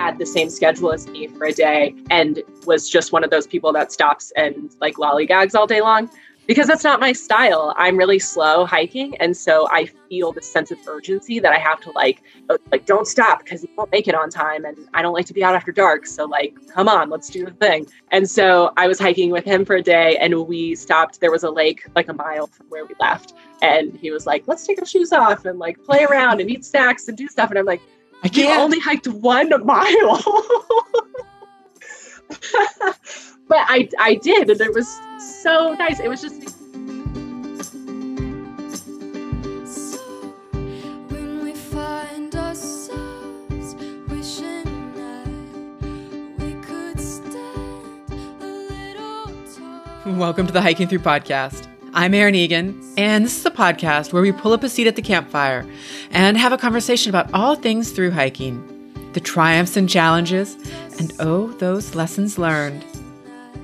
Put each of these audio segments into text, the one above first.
had the same schedule as me for a day and was just one of those people that stops and like lollygags all day long because that's not my style. I'm really slow hiking, and so I feel the sense of urgency that I have to like, uh, like don't stop because you won't make it on time, and I don't like to be out after dark. So like, come on, let's do the thing. And so I was hiking with him for a day, and we stopped. There was a lake like a mile from where we left, and he was like, "Let's take our shoes off and like play around and eat snacks and do stuff." And I'm like, "I can't." only hiked one mile. but I I did, and it was so nice. It was just. Welcome to the Hiking Thru Podcast. I'm Erin Egan, and this is a podcast where we pull up a seat at the campfire and have a conversation about all things through hiking the triumphs and challenges, and oh, those lessons learned.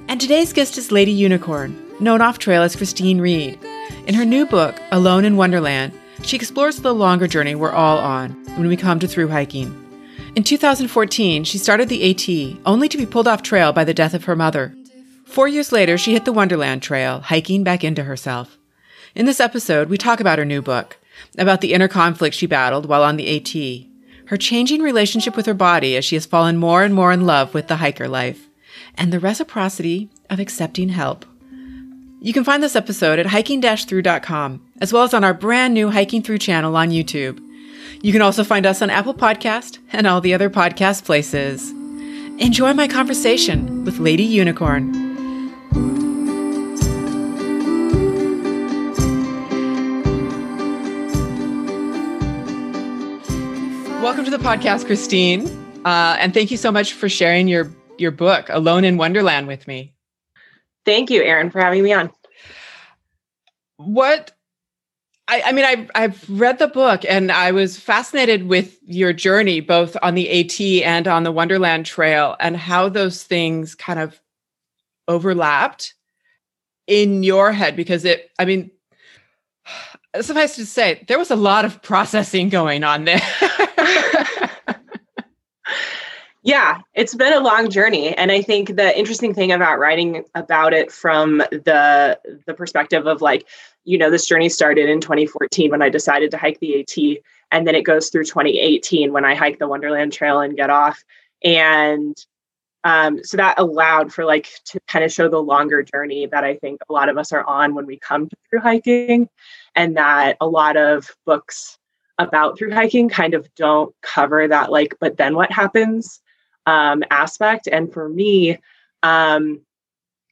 And today's guest is Lady Unicorn, known off trail as Christine Reed. In her new book, Alone in Wonderland, she explores the longer journey we're all on when we come to through hiking. In 2014, she started the AT, only to be pulled off trail by the death of her mother. Four years later, she hit the Wonderland Trail, hiking back into herself. In this episode, we talk about her new book, about the inner conflict she battled while on the AT, her changing relationship with her body as she has fallen more and more in love with the hiker life, and the reciprocity of accepting help. You can find this episode at hiking-through.com, as well as on our brand new Hiking Thru channel on YouTube. You can also find us on Apple Podcast and all the other podcast places. Enjoy my conversation with Lady Unicorn. Welcome to the podcast, Christine, uh, and thank you so much for sharing your your book, Alone in Wonderland, with me. Thank you, Erin, for having me on. What I, I, mean, I, I've read the book and I was fascinated with your journey, both on the AT and on the Wonderland Trail, and how those things kind of overlapped in your head. Because it, I mean, suffice to say, there was a lot of processing going on there. Yeah, it's been a long journey and I think the interesting thing about writing about it from the the perspective of like you know this journey started in 2014 when I decided to hike the AT and then it goes through 2018 when I hike the Wonderland Trail and get off and um, so that allowed for like to kind of show the longer journey that I think a lot of us are on when we come to through hiking and that a lot of books about through hiking kind of don't cover that like but then what happens um, aspect. And for me, um,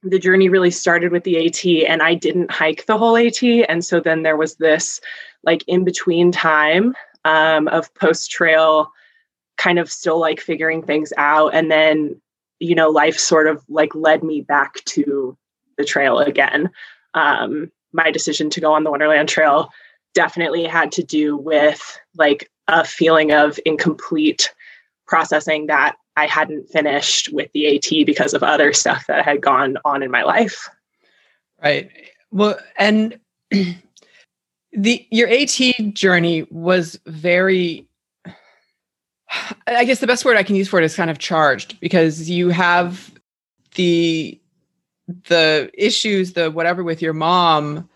the journey really started with the AT, and I didn't hike the whole AT. And so then there was this like in between time um, of post trail, kind of still like figuring things out. And then, you know, life sort of like led me back to the trail again. Um, my decision to go on the Wonderland Trail definitely had to do with like a feeling of incomplete processing that I hadn't finished with the AT because of other stuff that had gone on in my life. Right. Well, and the your AT journey was very I guess the best word I can use for it is kind of charged because you have the the issues, the whatever with your mom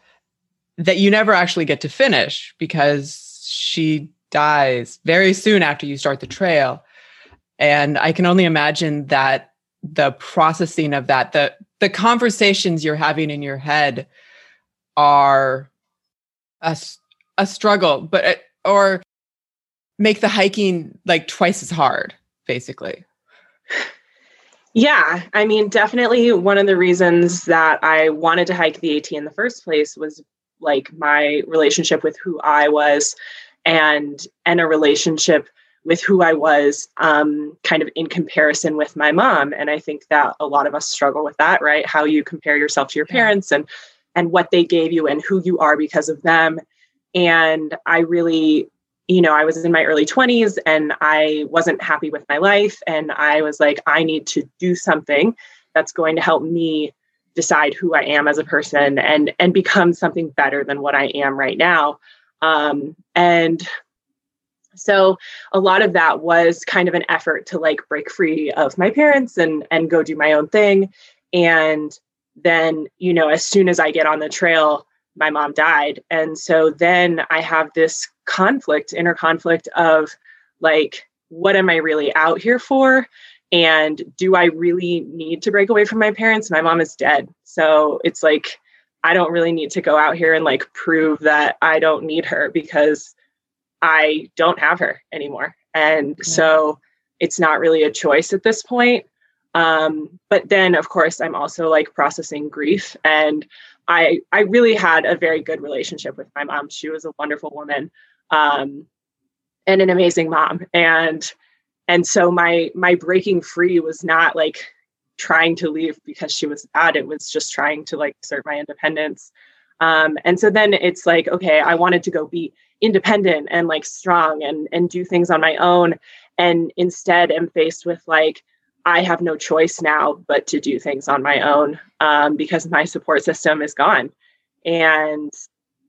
that you never actually get to finish because she dies very soon after you start the trail. And I can only imagine that the processing of that, the the conversations you're having in your head are a, a struggle, but or make the hiking like twice as hard, basically. Yeah, I mean, definitely one of the reasons that I wanted to hike the AT in the first place was like my relationship with who I was and and a relationship with who I was, um, kind of in comparison with my mom. And I think that a lot of us struggle with that, right? How you compare yourself to your parents and and what they gave you and who you are because of them. And I really, you know, I was in my early 20s and I wasn't happy with my life. And I was like, I need to do something that's going to help me decide who I am as a person and and become something better than what I am right now. Um, and so a lot of that was kind of an effort to like break free of my parents and and go do my own thing and then you know as soon as i get on the trail my mom died and so then i have this conflict inner conflict of like what am i really out here for and do i really need to break away from my parents my mom is dead so it's like i don't really need to go out here and like prove that i don't need her because I don't have her anymore. And yeah. so it's not really a choice at this point. Um, but then of course I'm also like processing grief and I I really had a very good relationship with my mom. She was a wonderful woman um, and an amazing mom. And and so my my breaking free was not like trying to leave because she was bad. It was just trying to like assert my independence. Um, and so then it's like, okay, I wanted to go be independent and like strong and and do things on my own and instead am faced with like i have no choice now but to do things on my own um, because my support system is gone and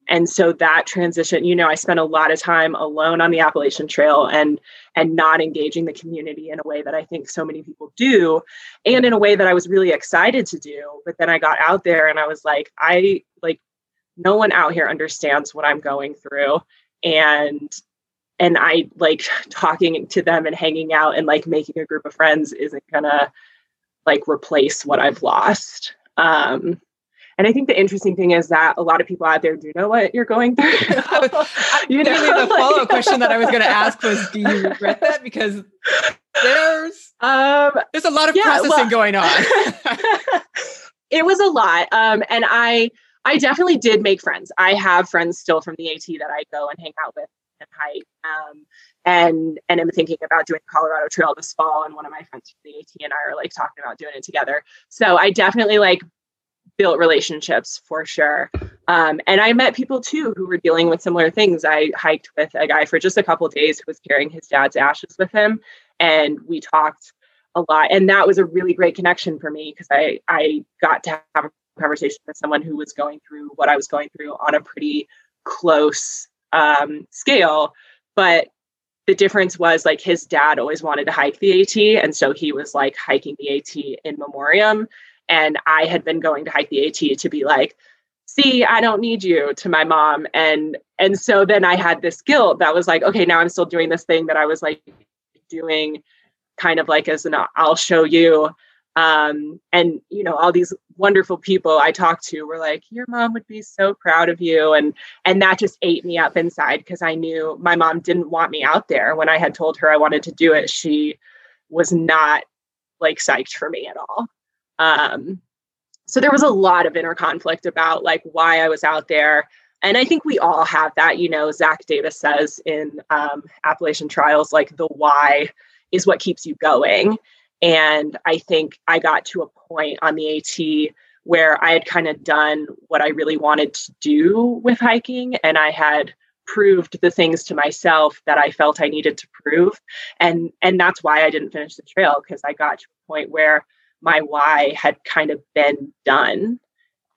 and so that transition you know i spent a lot of time alone on the appalachian trail and and not engaging the community in a way that i think so many people do and in a way that i was really excited to do. But then i got out there and i was like i like no one out here understands what i'm going through. And and i like talking to them and hanging out and like making a group of friends isn't gonna like replace what i've lost. Um and I think the interesting thing is that a lot of people out there do know what you're going through. you know, the follow up question that I was going to ask was, do you regret that? Because there's um, there's a lot of yeah, processing well, going on. it was a lot, um, and I I definitely did make friends. I have friends still from the AT that I go and hang out with and hike. Um, and and I'm thinking about doing the Colorado Trail this fall. And one of my friends from the AT and I are like talking about doing it together. So I definitely like built relationships for sure. Um, and I met people too who were dealing with similar things. I hiked with a guy for just a couple days who was carrying his dad's ashes with him, and we talked a lot. And that was a really great connection for me because I I got to have a conversation with someone who was going through what I was going through on a pretty close um, scale. But the difference was like his dad always wanted to hike the AT. And so he was like hiking the AT in memoriam. And I had been going to hike the AT to be like, see, I don't need you to my mom. And and so then I had this guilt that was like, okay, now I'm still doing this thing that I was like doing kind of like as an I'll show you. Um, and you know all these wonderful people i talked to were like your mom would be so proud of you. And and that just ate me up inside because i knew my mom didn't want me out there. When i had told her i wanted to do it she was not like psyched for me at all um, so there was a lot of inner conflict about like why i was out there and i think we all have that you know zach davis says in um, appalachian trials like the why is what keeps you going and I think I got to a point on the AT where I had kind of done what I really wanted to do with hiking and I had proved the things to myself that I felt I needed to prove. And and that's why I didn't finish the trail because I got to a point where my why had kind of been done.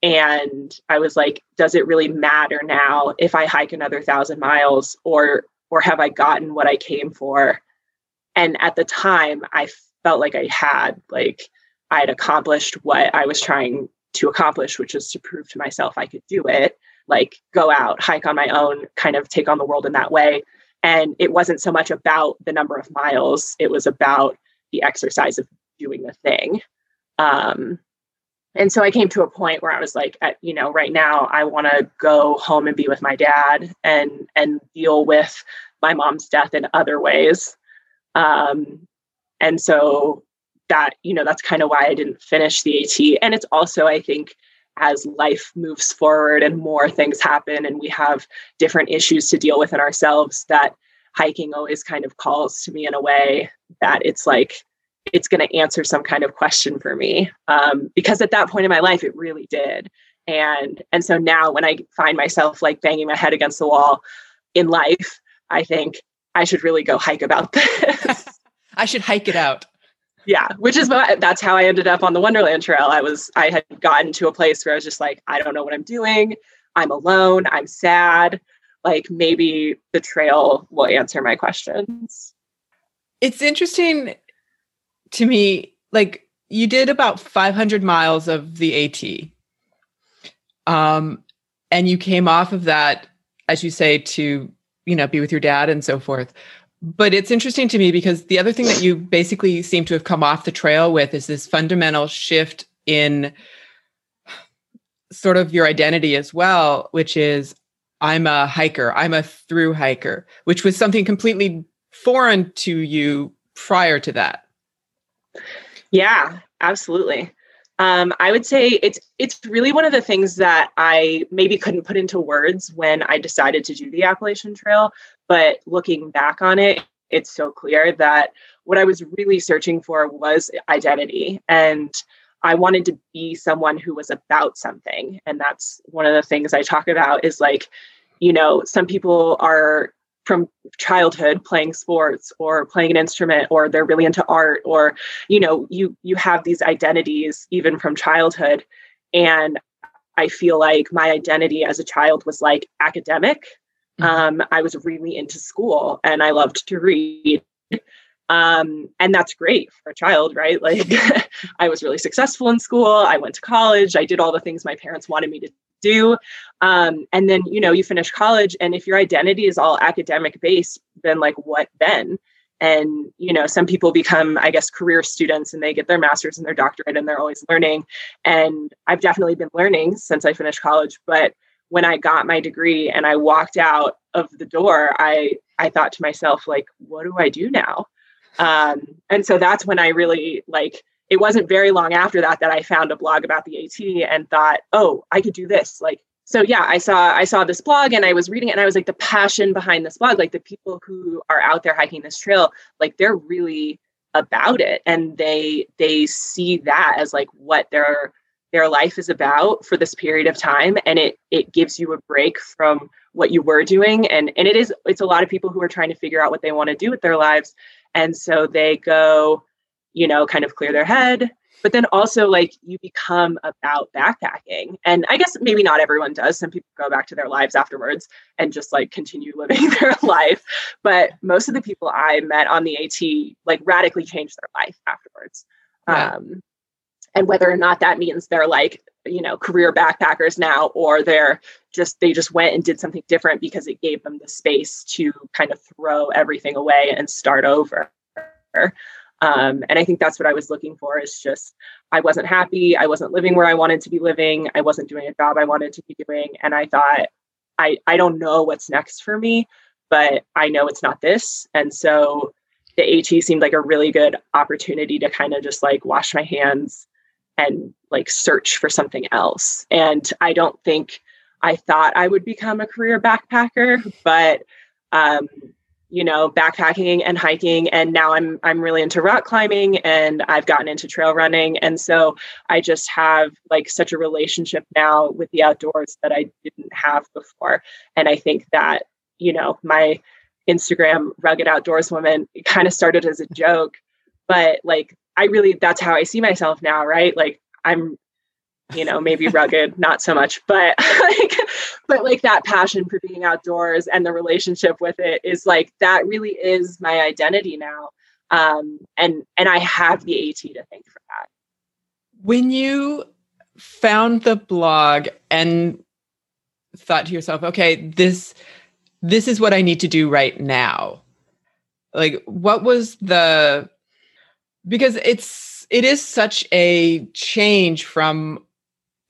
And I was like, does it really matter now if I hike another thousand miles or or have I gotten what I came for? And at the time I felt like I had. Like I had accomplished what I was trying to accomplish, which was to prove to myself I could do it, like go out, hike on my own, kind of take on the world in that way. And it wasn't so much about the number of miles, it was about the exercise of doing the thing. Um, and so I came to a point where I was like, at, you know, right now I want to go home and be with my dad and and deal with my mom's death in other ways. Um, and so that, you know, that's kind of why I didn't finish the AT. And it's also, I think, as life moves forward and more things happen and we have different issues to deal with in ourselves, that hiking always kind of calls to me in a way that it's like, it's going to answer some kind of question for me um, because at that point in my life it really did and and so now when i find myself like banging my head against the wall in life i think i should really go hike about this I should hike it out. Yeah, which is what that's how I ended up on the Wonderland Trail. I was I had gotten to a place where I was just like, I don't know what I'm doing. I'm alone. I'm sad. like maybe the trail will answer my questions. It's interesting to me, like you did about 500 miles of the AT. Um, and you came off of that, as you say, to, you know, be with your dad and so forth. But it's interesting to me because the other thing that you basically seem to have come off the trail with is this fundamental shift in sort of your identity as well, which is I'm a hiker, I'm a through hiker, which was something completely foreign to you prior to that. Yeah, absolutely. Um, I would say it's it's really one of the things that I maybe couldn't put into words when I decided to do the Appalachian Trail, but looking back on it, it's so clear that what I was really searching for was identity and I wanted to be someone who was about something. And that's one of the things I talk about is like, you know, some people are from childhood playing sports or playing an instrument or they're really into art or you know you you have these identities even from childhood and i feel like my identity as a child was like academic mm-hmm. um, i was really into school and i loved to read um, and that's great for a child, right? Like I was really successful in school. I went to college. I did all the things my parents wanted me to do. Um, and then, you know, you finish college, and if your identity is all academic based, then like what then? And, you know, some people become, I guess, career students and they get their master's and their doctorate and they're always learning. And I've definitely been learning since I finished college. But when I got my degree and I walked out of the door, I I thought to myself, like, what do I do now? Um, and so that's when I really like it wasn't very long after that that I found a blog about the AT and thought, oh, I could do this. Like, so yeah, I saw I saw this blog and I was reading it and I was like, the passion behind this blog, like the people who are out there hiking this trail, like they're really about it and they they see that as like what their their life is about for this period of time and it it gives you a break from what you were doing and and it is it's a lot of people who are trying to figure out what they want to do with their lives and so they go, you know, kind of clear their head. But then also, like, you become about backpacking. And I guess maybe not everyone does. Some people go back to their lives afterwards and just like continue living their life. But most of the people I met on the AT like radically changed their life afterwards. Um, and whether or not that means they're like you know career backpackers now or they're just they just went and did something different because it gave them the space to kind of throw everything away and start over um, and i think that's what i was looking for is just i wasn't happy i wasn't living where i wanted to be living i wasn't doing a job i wanted to be doing and i thought i i don't know what's next for me but i know it's not this and so the AT seemed like a really good opportunity to kind of just like wash my hands and like search for something else. And I don't think I thought I would become a career backpacker, but um, you know, backpacking and hiking, and now I'm I'm really into rock climbing, and I've gotten into trail running, and so I just have like such a relationship now with the outdoors that I didn't have before, and I think that you know my Instagram rugged outdoors woman kind of started as a joke, but like I really that's how I see myself now, right? Like I'm you know, maybe rugged, not so much, but like but like that passion for being outdoors and the relationship with it is like that really is my identity now. Um and and I have the AT to thank for that. When you found the blog and thought to yourself, okay, this this is what I need to do right now. Like what was the because it's it is such a change from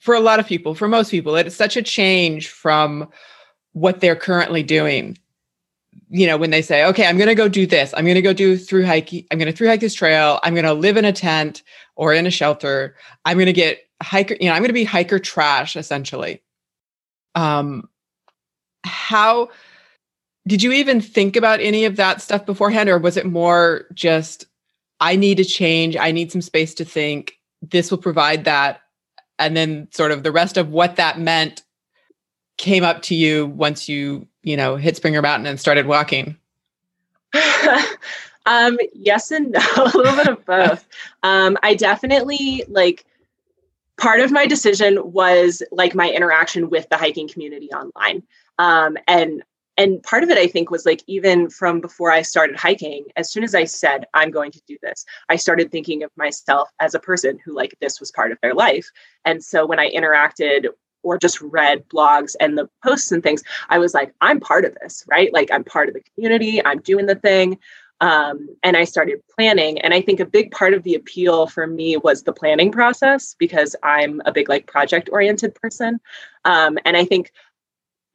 for a lot of people for most people it's such a change from what they're currently doing you know when they say okay i'm going to go do this i'm going to go do through hiking i'm going to through hike this trail i'm going to live in a tent or in a shelter i'm going to get hiker you know i'm going to be hiker trash essentially um how did you even think about any of that stuff beforehand or was it more just I need to change. I need some space to think. This will provide that. And then sort of the rest of what that meant came up to you once you, you know, hit Springer Mountain and started walking. um, yes and no, a little bit of both. Um, I definitely like part of my decision was like my interaction with the hiking community online. Um, and and part of it i think was like even from before i started hiking as soon as i said i'm going to do this i started thinking of myself as a person who like this was part of their life and so when i interacted or just read blogs and the posts and things i was like i'm part of this right like i'm part of the community i'm doing the thing um, and I started planning. And I think a big part of the appeal for me was the planning process because I'm a big like project oriented person. Um, and I think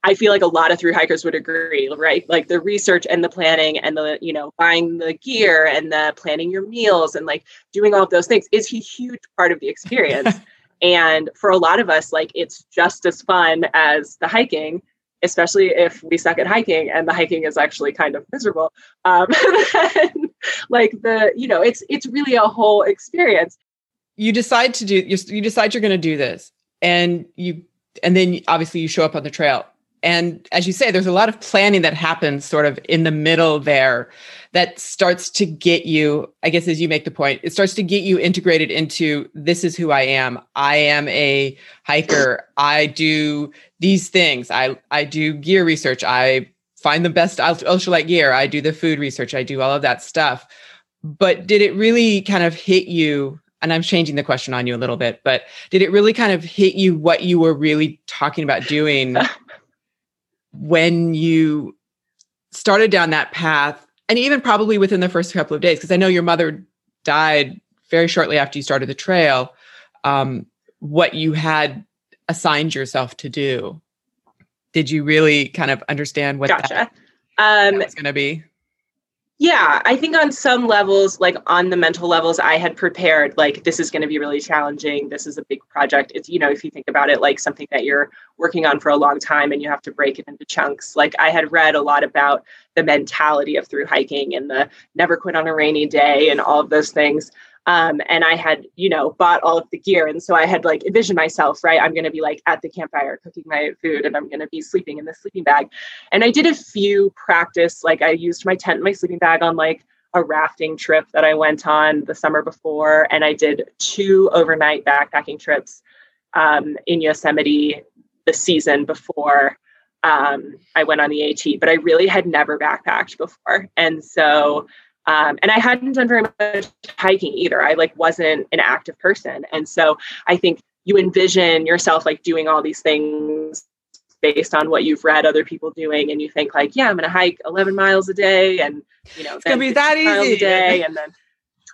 I feel like a lot of through hikers would agree, right? Like the research and the planning and the, you know, buying the gear and the planning your meals and like doing all of those things is a huge part of the experience. and for a lot of us, like it's just as fun as the hiking especially if we suck at hiking and the hiking is actually kind of miserable um, like the you know it's it's really a whole experience you decide to do you, you decide you're going to do this and you and then obviously you show up on the trail and as you say there's a lot of planning that happens sort of in the middle there that starts to get you i guess as you make the point it starts to get you integrated into this is who i am. I am a hiker. I do these things. I i do gear research. I find the best ultralight gear. I do the food research. I do all of that stuff. But did it really kind of hit you and i'm changing the question on you a little bit but did it really kind of hit you what you were really talking about doing when you started down that path and even probably within the first couple of days because i know your mother died very shortly after you started the trail um, what you had assigned yourself to do did you really kind of understand what gotcha. that, um, that was going to be yeah, I think on some levels, like on the mental levels, I had prepared like this is going to be really challenging. This is a big project. It's, you know, if you think about it like something that you're working on for a long time and you have to break it into chunks. Like I had read a lot about the mentality of through hiking and the never quit on a rainy day and all of those things. Um, and I had, you know, bought all of the gear. And so I had like envisioned myself, right? I'm going to be like at the campfire cooking my food and I'm going to be sleeping in the sleeping bag. And I did a few practice, like I used my tent, and my sleeping bag on like a rafting trip that I went on the summer before. And I did two overnight backpacking trips um, in Yosemite the season before um, I went on the AT, but I really had never backpacked before. And so um, and I hadn't done very much hiking either. I like wasn't an active person. And so I think you envision yourself like doing all these things based on what you've read other people doing and you think like yeah i'm going to hike 11 miles a day and you know it's going to be that easy a day and then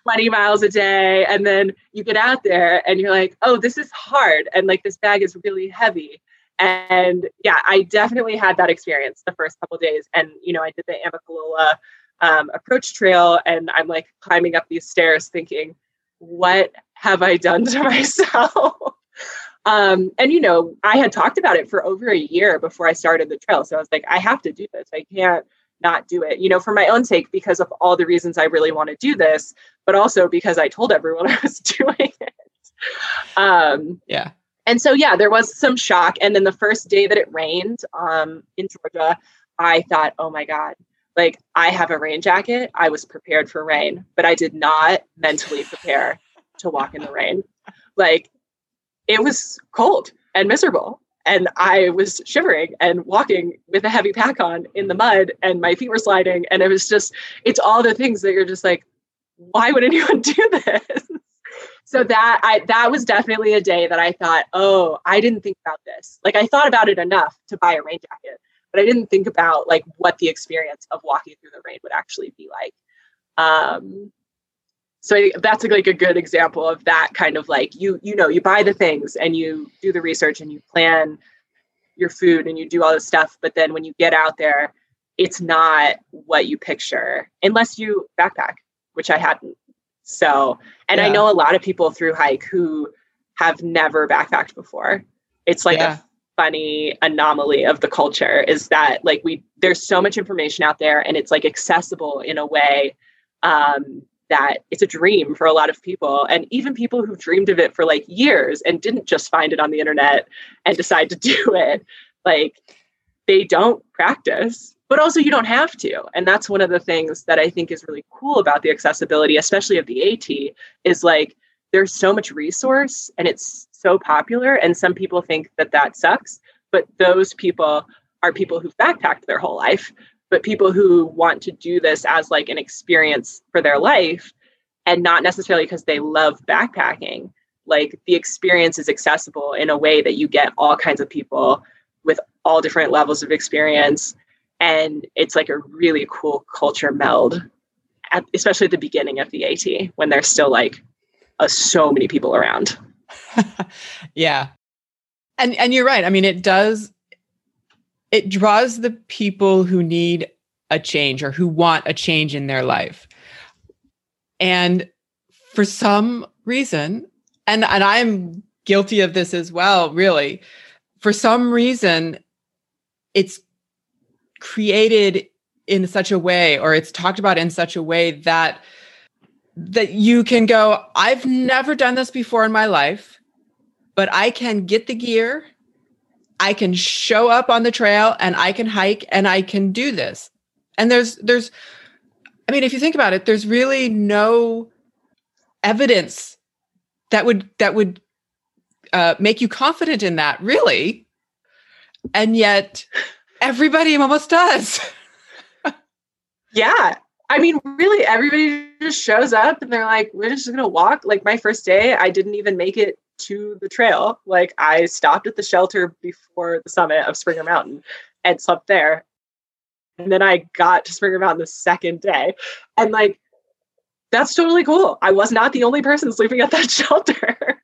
20 miles a day and then you get out there and you're like oh this is hard and like this bag is really heavy and yeah i definitely had that experience the first couple days and you know i did the amicalola um, approach trail and i'm like climbing up these stairs thinking what have i done to myself? Um, and you know i had talked about it for over a year before i started the trail so i was like i have to do this. I can't not do it. You know for my own sake because of all the reasons i really want to do this but also because i told everyone i was doing it. Um, yeah. and so yeah there was some shock and then the first day that it rained um, in georgia i thought oh my god like I have a rain jacket. I was prepared for rain, but I did not mentally prepare to walk in the rain. Like it was cold and miserable. And I was shivering and walking with a heavy pack on in the mud, and my feet were sliding. And it was just, it's all the things that you're just like, why would anyone do this? so that I that was definitely a day that I thought, oh, I didn't think about this. Like I thought about it enough to buy a rain jacket, but I didn't think about like what the experience of walking through the rain would actually be like. Um, so I, that's like a good example of that kind of like you you know you buy the things and you do the research and you plan your food and you do all this stuff, but then when you get out there, it's not what you picture unless you backpack, which I hadn't. So, and yeah. I know a lot of people through hike who have never backpacked before. It's like yeah. a funny anomaly of the culture is that like we there's so much information out there and it's like accessible in a way um, that it's a dream for a lot of people. And even people who've dreamed of it for like years and didn't just find it on the internet and decide to do it like they don't practice. But also you don't have to. And that's one of the things that i think is really cool about the accessibility especially of the at is like there's so much resource and it's so popular and some people think that that sucks but those people are people who've backpacked their whole life, but people who want to do this as like an experience for their life and not necessarily because they love backpacking. Like the experience is accessible in a way that you get all kinds of people with all different levels of experience. And it's like a really cool culture meld, at, especially at the beginning of the AT when there's still like uh, so many people around. yeah. And and you're right. I mean, it does it draws the people who need a change or who want a change in their life. And for some reason, and and I'm guilty of this as well, really. For some reason, it's created in such a way or it's talked about in such a way that that you can go I've never done this before in my life, but I can get the gear I can show up on the trail and I can hike and I can do this. And there's there's I mean if you think about it there's really no evidence that would that would uh, make you confident in that really. And yet everybody almost does. yeah. I mean, really, everybody just shows up and they're like, we're just gonna walk. Like my first day, I didn't even make it to the trail. Like I stopped at the shelter before the summit of Springer Mountain and slept there. And then I got to Springer Mountain the second day. And like that's totally cool. I was not the only person sleeping at that shelter.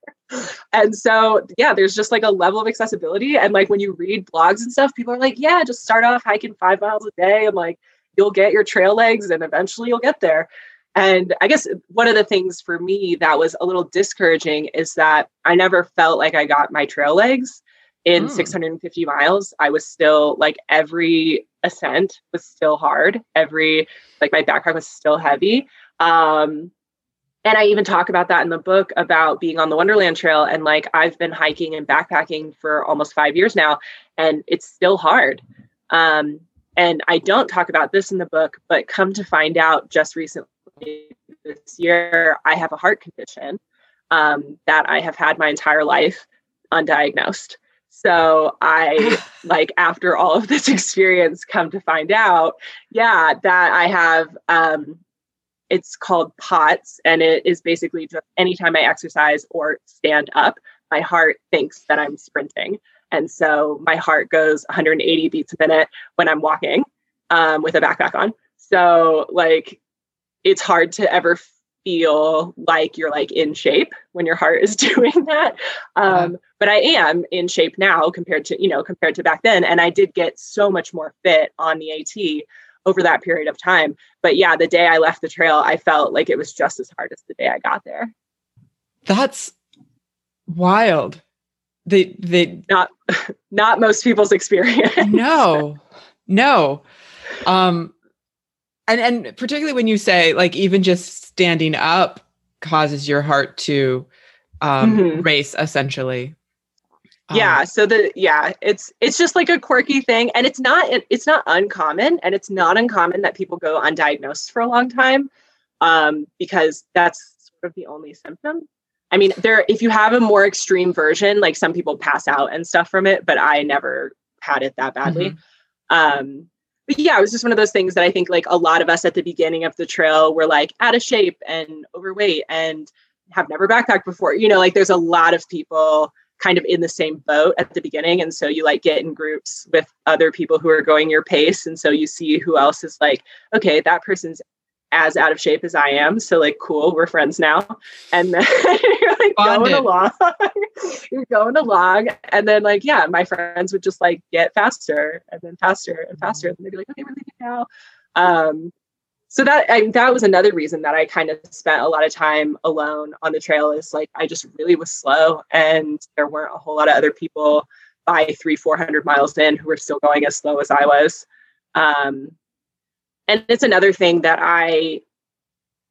and so yeah, there's just like a level of accessibility. And like when you read blogs and stuff, people are like, yeah, just start off hiking five miles a day and like you'll get your trail legs and eventually you'll get there. And I guess one of the things for me that was a little discouraging is that I never felt like I got my trail legs in mm. 650 miles. I was still like every ascent was still hard. Every like my backpack was still heavy. Um, and I even talk about that in the book about being on the Wonderland Trail. And like I've been hiking and backpacking for almost five years now, and it's still hard. Um, and I don't talk about this in the book, but come to find out just recently this year, I have a heart condition um, that I have had my entire life undiagnosed. So I like after all of this experience come to find out, yeah, that I have um it's called POTS and it is basically just anytime I exercise or stand up, my heart thinks that I'm sprinting. And so my heart goes 180 beats a minute when I'm walking um, with a backpack on. So like it's hard to ever feel like you're like in shape when your heart is doing that. Um, but i am in shape now compared to you know compared to back then. And i did get so much more fit on the at over that period of time. But yeah the day i left the trail i felt like it was just as hard as the day i got there. That's wild they they not not most people's experience. No. No. Um and and particularly when you say like even just standing up causes your heart to um, mm-hmm. race essentially. Yeah um, so the yeah it's it's just like a quirky thing and it's not it's not uncommon and it's not uncommon that people go undiagnosed for a long time um, because that's sort of the only symptom i mean there if you have a more extreme version like some people pass out and stuff from it but i never had it that badly mm-hmm. um but yeah, it was just one of those things that I think like a lot of us at the beginning of the trail were like out of shape and overweight and have never backpacked before. You know, like there's a lot of people kind of in the same boat at the beginning. And so you like get in groups with other people who are going your pace. And so you see who else is like, okay, that person's as out of shape as I am. So like, cool, we're friends now. And then you're like Bonded. going along, you're going along, and then like, yeah, my friends would just like get faster and then faster and faster, and they'd be like, okay, we're leaving now. Um, so that I, that was another reason that I kind of spent a lot of time alone on the trail. Is like I just really was slow, and there weren't a whole lot of other people by three, four hundred miles in who were still going as slow as I was. Um, and it's another thing that i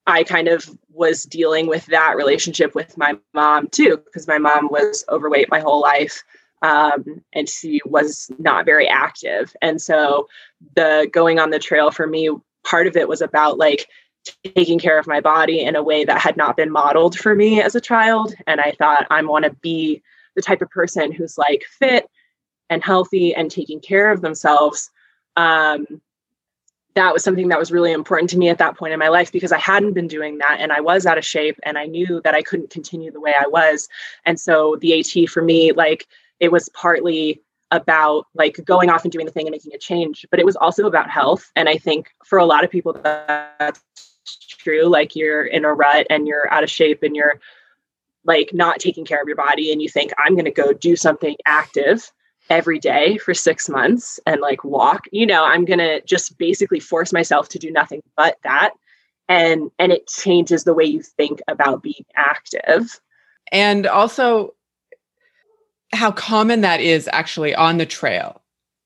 i kind of was dealing with that relationship with my mom too because my mom was overweight my whole life um, and she was not very active. And so the going on the trail for me part of it was about like taking care of my body in a way that had not been modeled for me as a child. And i thought i want to be the type of person who's like fit and healthy and taking care of themselves um, that was something that was really important to me at that point in my life because I hadn't been doing that and I was out of shape and I knew that I couldn't continue the way I was. And so the AT for me, like it was partly about like going off and doing the thing and making a change, but it was also about health. And I think for a lot of people that's true. Like you're in a rut and you're out of shape and you're like not taking care of your body and you think I'm going to go do something active every day for six months and like walk you know i'm gonna just basically force myself to do nothing but that. And and it changes the way you think about being active. And also how common that is actually on the trail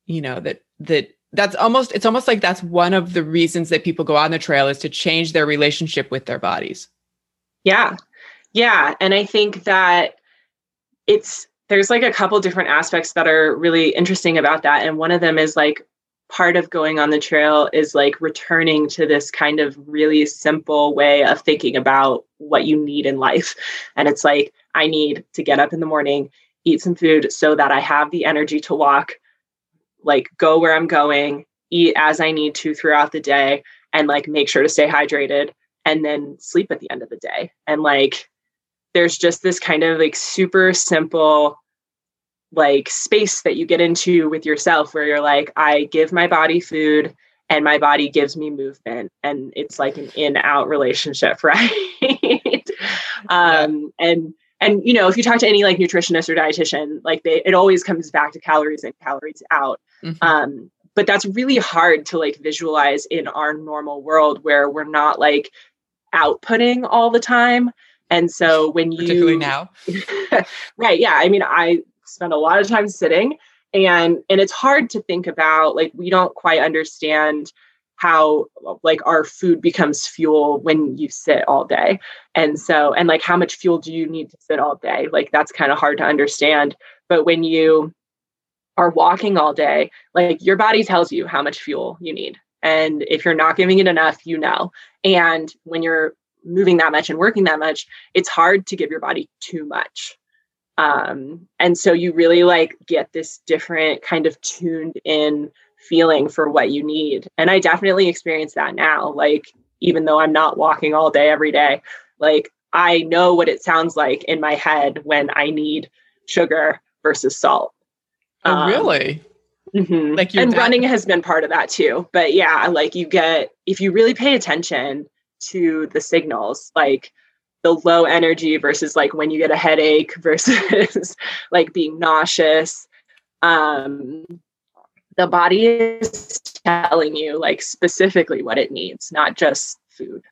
you know that that that's almost it's almost like that's one of the reasons that people go on the trail is to change their relationship with their bodies. Yeah. Yeah. And i think that it's there's like a couple different aspects that are really interesting about that. And one of them is like part of going on the trail is like returning to this kind of really simple way of thinking about what you need in life. And it's like, I need to get up in the morning, eat some food so that I have the energy to walk, like go where I'm going, eat as I need to throughout the day, and like make sure to stay hydrated and then sleep at the end of the day. And like, there's just this kind of like super simple like space that you get into with yourself where you're like i give my body food and my body gives me movement. And it's like an in out relationship right? Um and and you know if you talk to any like nutritionist or dietitian like they it always comes back to calories in calories out. Mm-hmm. um but that's really hard to like visualize in our normal world where we're not like outputting all the time. And so when you particularly now? Right yeah. I mean i spend a lot of time sitting. And and it's hard to think about like we don't quite understand how like our food becomes fuel when you sit all day. And so and like how much fuel do you need to sit all day? Like that's kind of hard to understand. But when you are walking all day like your body tells you how much fuel you need. And if you're not giving it enough you know. And when you're moving that much and working that much it's hard to give your body too much um, and so you really like get this different kind of tuned in feeling for what you need. And i definitely experience that now like even though i'm not walking all day every day like i know what it sounds like in my head when i need sugar versus salt. Oh um, really? mm-hmm. like and dad- running has been part of that too. But yeah like you get if you really pay attention to the signals like the low energy versus like when you get a headache versus like being nauseous. Um the body is telling you like specifically what it needs not just food.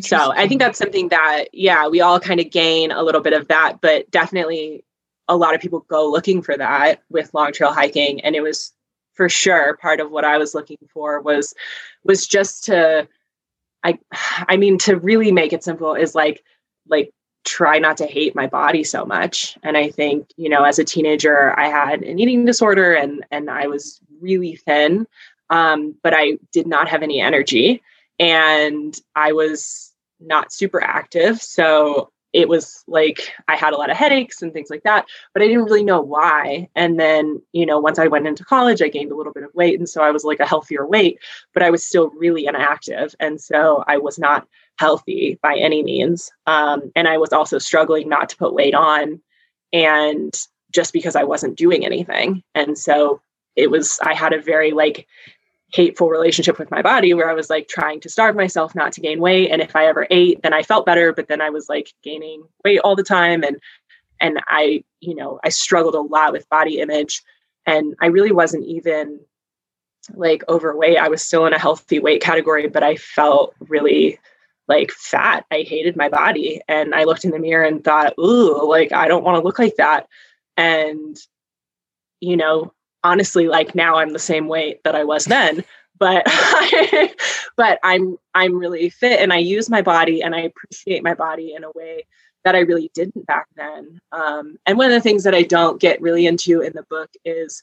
So i think that's something that yeah we all kind of gain a little bit of that but definitely a lot of people go looking for that with long trail hiking and it was for sure part of what i was looking for was was just to I I mean to really make it simple is like like try not to hate my body so much. And i think you know as a teenager i had an eating disorder and and i was really thin um, but i did not have any energy. And i was not super active. So it was like I had a lot of headaches and things like that, but I didn't really know why. And then, you know, once I went into college, I gained a little bit of weight. And so I was like a healthier weight, but I was still really inactive. And so I was not healthy by any means. Um, and I was also struggling not to put weight on. And just because I wasn't doing anything. And so it was, I had a very like hateful relationship with my body where I was like trying to starve myself not to gain weight. And if I ever ate, then I felt better, but then I was like gaining weight all the time. And and I, you know, I struggled a lot with body image. And I really wasn't even like overweight. I was still in a healthy weight category, but I felt really like fat. I hated my body. And I looked in the mirror and thought, ooh, like I don't want to look like that. And, you know, honestly like now i'm the same weight that i was then but but i'm i'm really fit and i use my body and i appreciate my body in a way that i really didn't back then. Um, and one of the things that i don't get really into in the book is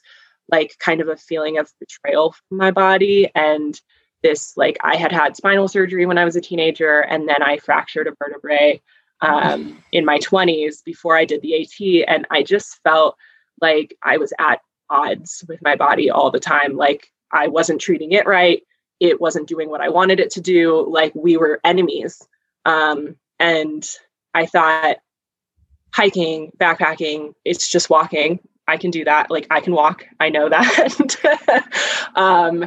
like kind of a feeling of betrayal from my body and this like i had had spinal surgery when i was a teenager and then i fractured a vertebrae um, in my 20s before i did the at and i just felt like i was at odds with my body all the time. Like I wasn't treating it right. It wasn't doing what I wanted it to do. Like we were enemies. Um, and I thought hiking, backpacking, it's just walking. I can do that. Like I can walk. I know that. um,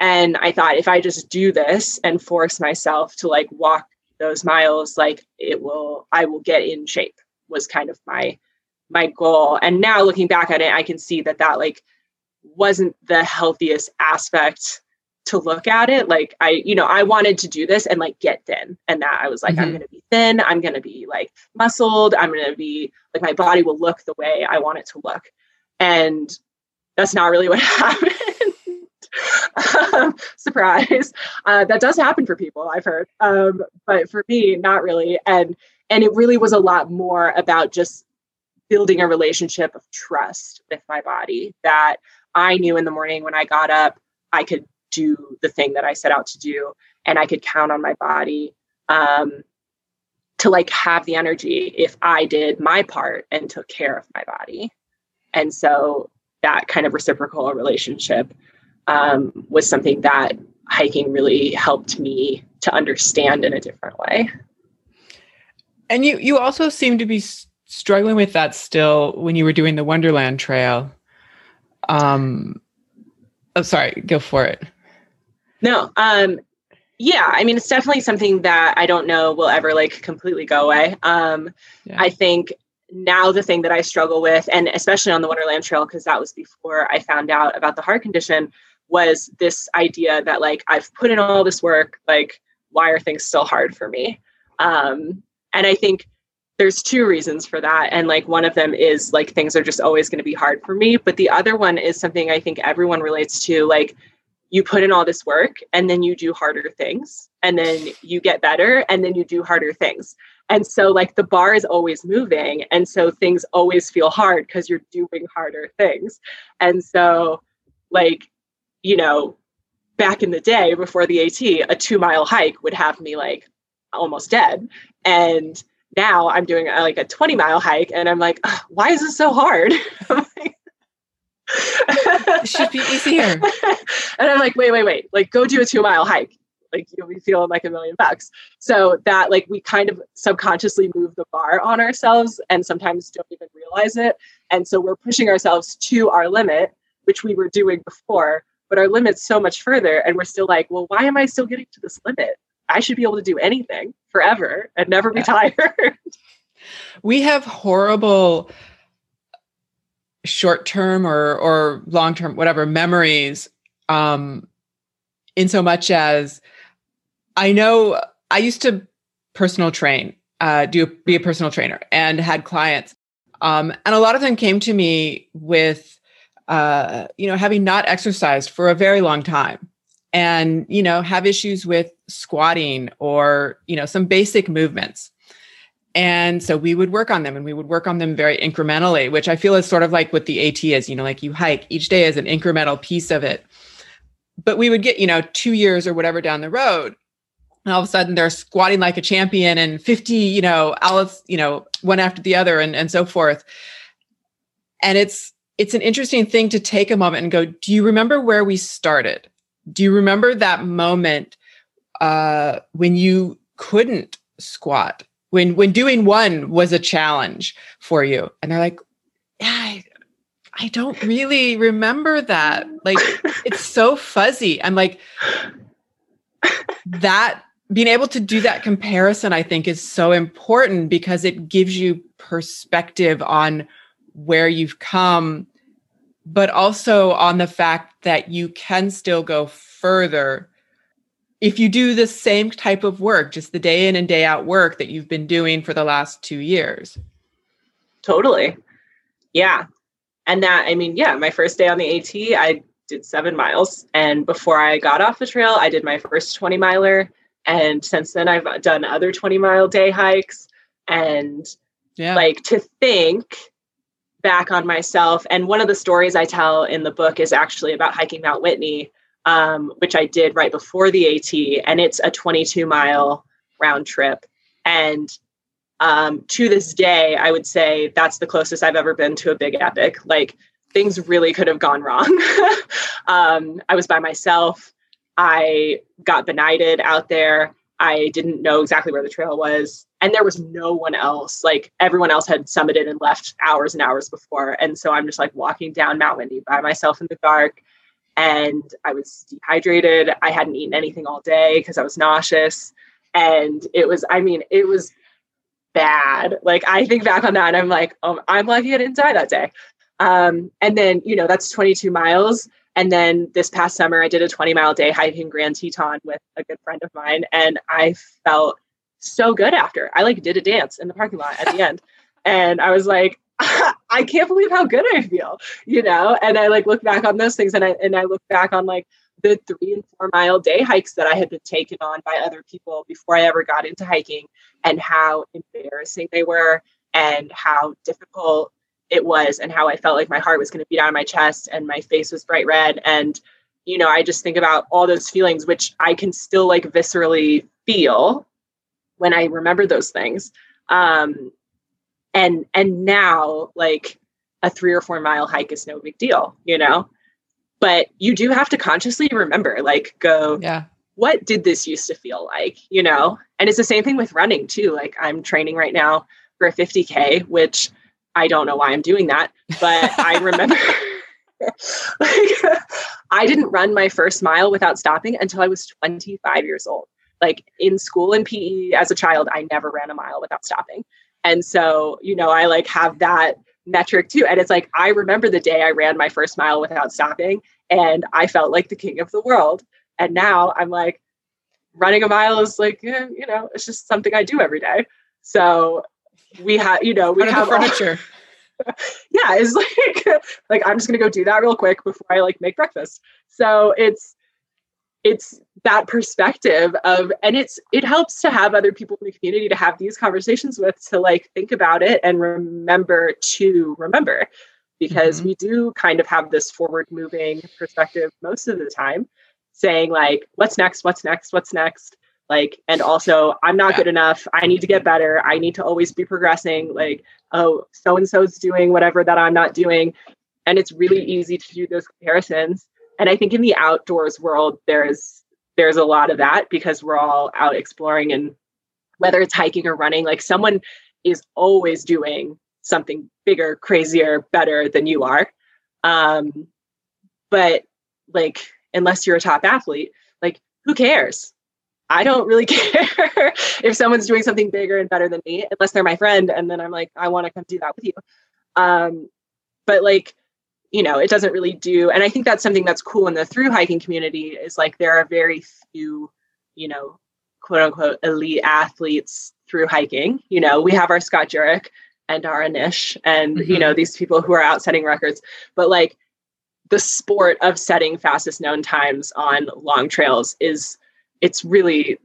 and I thought if I just do this and force myself to like walk those miles, like it will, I will get in shape was kind of my, my goal. And now looking back at it, I can see that that like wasn't the healthiest aspect to look at it. Like I, you know, I wanted to do this and like get thin. And that I was like, mm-hmm. I'm gonna be thin, I'm gonna be like muscled, I'm gonna be like my body will look the way I want it to look. And that's not really what happened. um, surprise. Uh, that does happen for people, I've heard. Um, but for me, not really. And and it really was a lot more about just building a relationship of trust with my body that I knew in the morning when I got up, I could do the thing that I set out to do and I could count on my body um, to like have the energy if I did my part and took care of my body. And so that kind of reciprocal relationship um, was something that hiking really helped me to understand in a different way. And you you also seem to be struggling with that still when you were doing the Wonderland Trail. Um, oh, sorry, go for it. No, um, yeah, I mean, it's definitely something that I don't know will ever like completely go away. Um, yeah. I think now the thing that I struggle with, and especially on the Wonderland Trail, because that was before I found out about the heart condition, was this idea that like I've put in all this work, like why are things still hard for me? Um, and I think there's two reasons for that. And like one of them is like things are just always going to be hard for me. But the other one is something I think everyone relates to. Like you put in all this work and then you do harder things and then you get better and then you do harder things. And so like the bar is always moving. And so things always feel hard because you're doing harder things. And so like, you know, back in the day before the AT, a two mile hike would have me like almost dead. And now I'm doing a, like a 20 mile hike and I'm like, why is this so hard? it should be easier. and I'm like, wait, wait, wait. Like, go do a two mile hike. Like, you'll be feeling like a million bucks. So that, like, we kind of subconsciously move the bar on ourselves and sometimes don't even realize it. And so we're pushing ourselves to our limit, which we were doing before, but our limit's so much further. And we're still like, well, why am I still getting to this limit? I should be able to do anything forever and never be tired. we have horrible short term or or long term whatever memories um in so much as I know I used to personal train uh do be a personal trainer and had clients um and a lot of them came to me with uh you know having not exercised for a very long time and you know have issues with squatting or you know some basic movements. And so we would work on them and we would work on them very incrementally which i feel is sort of like what the at is you know like you hike each day is an incremental piece of it. But we would get you know two years or whatever down the road and all of a sudden they're squatting like a champion and 50 you know olives you know one after the other and, and so forth. And it's it's an interesting thing to take a moment and go do you remember where we started do you remember that moment uh, when you couldn't squat? When when doing one was a challenge for you? And they're like, yeah, I, I don't really remember that. Like it's so fuzzy. I'm like, that being able to do that comparison, I think, is so important because it gives you perspective on where you've come but also on the fact that you can still go further if you do the same type of work, just the day in and day out work that you've been doing for the last two years. Totally. Yeah. And that, I mean, yeah, my first day on the AT, I did seven miles. And before I got off the trail, I did my first 20 miler. And since then, I've done other 20 mile day hikes. And yeah. like to think back on myself. And one of the stories I tell in the book is actually about hiking Mount Whitney, um, which I did right before the AT. And it's a 22 mile round trip. And um, to this day, I would say that's the closest I've ever been to a big epic. Like things really could have gone wrong. um, I was by myself. I got benighted out there. I didn't know exactly where the trail was. And there was no one else. Like everyone else had summited and left hours and hours before. And so I'm just like walking down Mount Whitney by myself in the dark. And I was dehydrated. I hadn't eaten anything all day because I was nauseous. And it was, I mean, it was bad. Like I think back on that and I'm like, oh, I'm lucky I didn't die that day. Um, and then, you know, that's 22 miles. And then this past summer, I did a 20 mile day hiking Grand Teton with a good friend of mine. And I felt so good after. I like did a dance in the parking lot at the end. And I was like, I can't believe how good I feel, you know? And I like look back on those things and I and I look back on like the three and four mile day hikes that I had been taken on by other people before I ever got into hiking and how embarrassing they were and how difficult it was and how I felt like my heart was going to beat out of my chest and my face was bright red. And, you know, I just think about all those feelings, which I can still like viscerally feel when I remember those things. Um, and, and now like a three or four mile hike is no big deal, you know, but you do have to consciously remember, like, go, yeah, what did this used to feel like, you know? And it's the same thing with running too. Like, I'm training right now for a 50K, which I don't know why I'm doing that, but I remember like I didn't run my first mile without stopping until I was 25 years old. Like in school and PE as a child, I never ran a mile without stopping. And so, you know, I like have that metric too. And it's like I remember the day I ran my first mile without stopping and I felt like the king of the world. And now I'm like running a mile is like, eh, you know, it's just something I do every day. So we have, you know, we have furniture. Yeah, it's like like I'm just gonna go do that real quick before I like make breakfast. So it's it's that perspective of and it's it helps to have other people in the community to have these conversations with to like think about it and remember to remember because mm-hmm. we do kind of have this forward moving perspective most of the time saying like what's next? What's next? What's next? Like and also i'm not yeah. good enough. I need to get better. I need to always be progressing. Like oh so and so's doing whatever that i'm not doing. And it's really easy to do those comparisons and i think in the outdoors world there's there's a lot of that because we're all out exploring and whether it's hiking or running like someone is always doing something bigger crazier better than you are um but like unless you're a top athlete like who cares I don't really care if someone's doing something bigger and better than me, unless they're my friend. And then I'm like, I want to come do that with you. Um, but like, you know, it doesn't really do. And I think that's something that's cool in the through hiking community is like there are very few, you know, quote unquote elite athletes through hiking. You know, we have our Scott Jurek and our Anish and, mm-hmm. you know, these people who are out setting records. But like the sport of setting fastest known times on long trails is it's really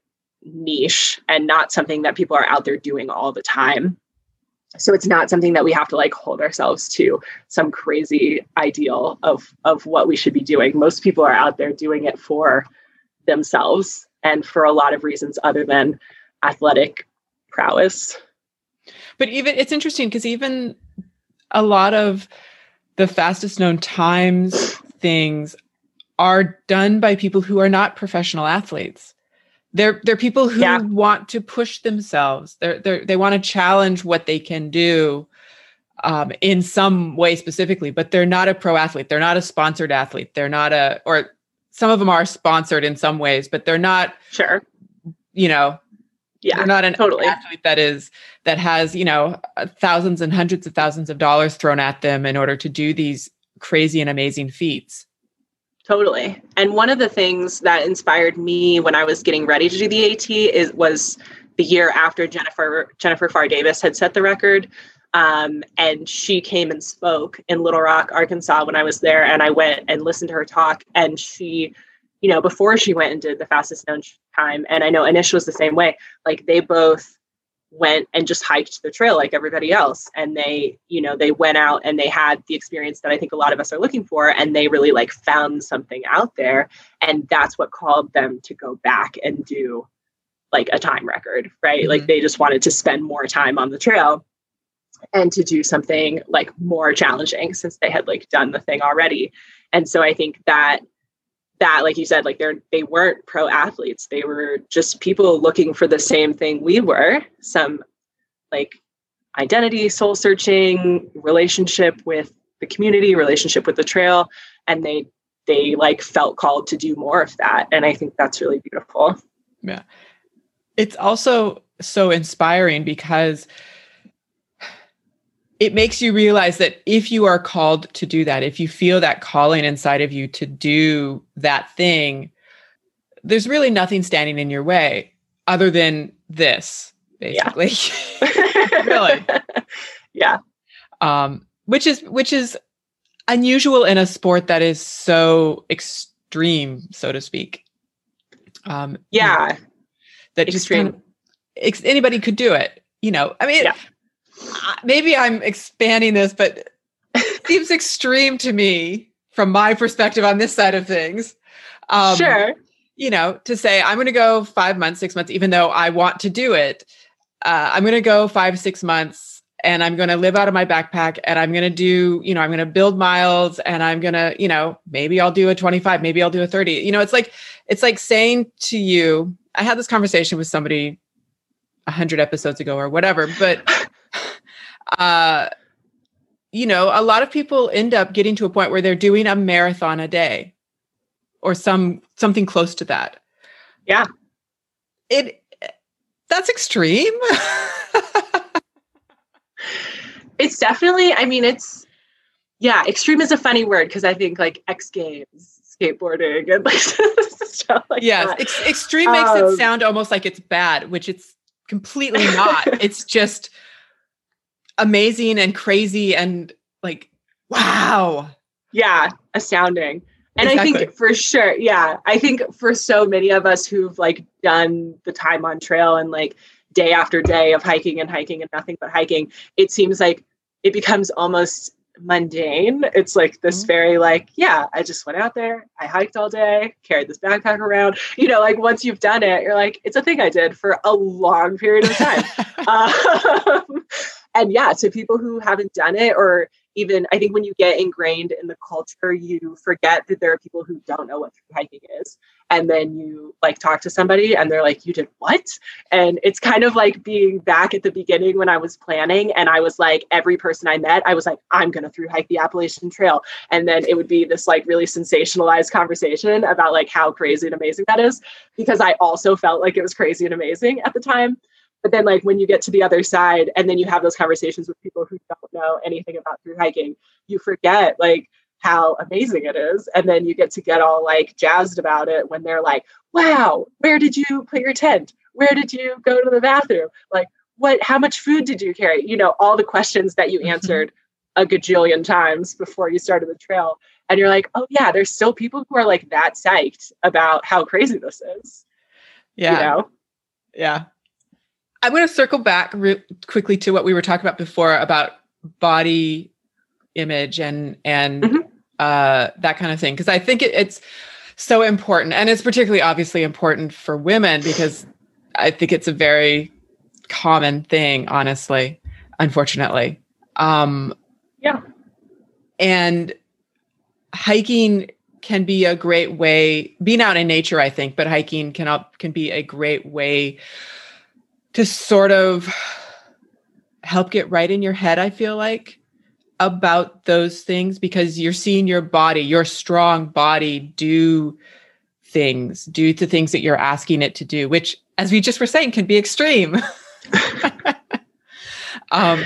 niche and not something that people are out there doing all the time. So it's not something that we have to like hold ourselves to some crazy ideal of of what we should be doing. Most people are out there doing it for themselves and for a lot of reasons other than athletic prowess. But even it's interesting because even a lot of the fastest known times things are done by people who are not professional athletes. They're they're people who yeah. want to push themselves. They're, they're they want to challenge what they can do um, in some way specifically, but they're not a pro athlete. They're not a sponsored athlete. They're not a or some of them are sponsored in some ways, but they're not sure. You know, yeah, they're not an totally. athlete that is that has you know thousands and hundreds of thousands of dollars thrown at them in order to do these crazy and amazing feats. Totally. And one of the things that inspired me when I was getting ready to do the AT is was the year after Jennifer Jennifer Pharr Davis had set the record. Um, and she came and spoke in Little Rock, Arkansas when I was there, and I went and listened to her talk. And she, you know, before she went and did the fastest known time, and I know Anish was the same way. Like they both went and just hiked the trail like everybody else and they you know they went out and they had the experience that i think a lot of us are looking for and they really like found something out there and that's what called them to go back and do like a time record right mm-hmm. like they just wanted to spend more time on the trail and to do something like more challenging since they had like done the thing already. And so I think that that like you said like they're they weren't pro athletes. They were just people looking for the same thing we were some like identity soul searching relationship with the community relationship with the trail and they they like felt called to do more of that and i think that's really beautiful. Yeah. It's also so inspiring because it makes you realize that if you are called to do that, if you feel that calling inside of you to do that thing, there's really nothing standing in your way other than this, basically. Yeah. really. yeah. Um, which is which is unusual in a sport that is so extreme, so to speak. Um, yeah. That extreme. just kind of, ex- anybody could do it. You know, I mean, yeah maybe I'm expanding this, but it seems extreme to me from my perspective on this side of things. Um, sure. You know, to say I'm going to go five months, six months, even though I want to do it, uh, I'm going to go five, six months and I'm going to live out of my backpack and I'm going to do, you know, I'm going to build miles and I'm going to, you know, maybe I'll do a 25, maybe I'll do a 30. You know, it's like, it's like saying to you, I had this conversation with somebody a hundred episodes ago or whatever, but uh, you know, a lot of people end up getting to a point where they're doing a marathon a day or some something close to that. Yeah. It that's extreme. it's definitely, I mean, it's yeah, extreme is a funny word because I think like X Games, skateboarding, and like stuff like yes, that. Ex- extreme makes um, it sound almost like it's bad, which it's completely not. it's just amazing and crazy and like wow. Yeah astounding. And exactly. i think for sure yeah i think for so many of us who've like done the time on trail and like day after day of hiking and hiking and nothing but hiking it seems like it becomes almost mundane. It's like this mm-hmm. very like yeah i just went out there i hiked all day carried this backpack around. You know like once you've done it you're like it's a thing i did for a long period of time. Um, and yeah, to people who haven't done it, or even I think when you get ingrained in the culture, you forget that there are people who don't know what through hiking is. And then you like talk to somebody and they're like, You did what? And it's kind of like being back at the beginning when I was planning. And I was like, every person I met, I was like, I'm going to through hike the Appalachian Trail. And then it would be this like really sensationalized conversation about like how crazy and amazing that is. Because I also felt like it was crazy and amazing at the time. But then, like, when you get to the other side and then you have those conversations with people who don't know anything about through hiking, you forget, like, how amazing it is. And then you get to get all like jazzed about it when they're like, wow, where did you put your tent? Where did you go to the bathroom? Like, what, how much food did you carry? You know, all the questions that you mm-hmm. answered a gajillion times before you started the trail. And you're like, oh, yeah, there's still people who are like that psyched about how crazy this is. Yeah. You know? Yeah. I'm going to circle back re- quickly to what we were talking about before about body image and and mm-hmm. uh, that kind of thing because I think it, it's so important and it's particularly obviously important for women because I think it's a very common thing, honestly, unfortunately. Um, yeah, and hiking can be a great way being out in nature i think but hiking can can be a great way to sort of help get right in your head, I feel like, about those things because you're seeing your body, your strong body do things, do the things that you're asking it to do, which, as we just were saying, can be extreme. um,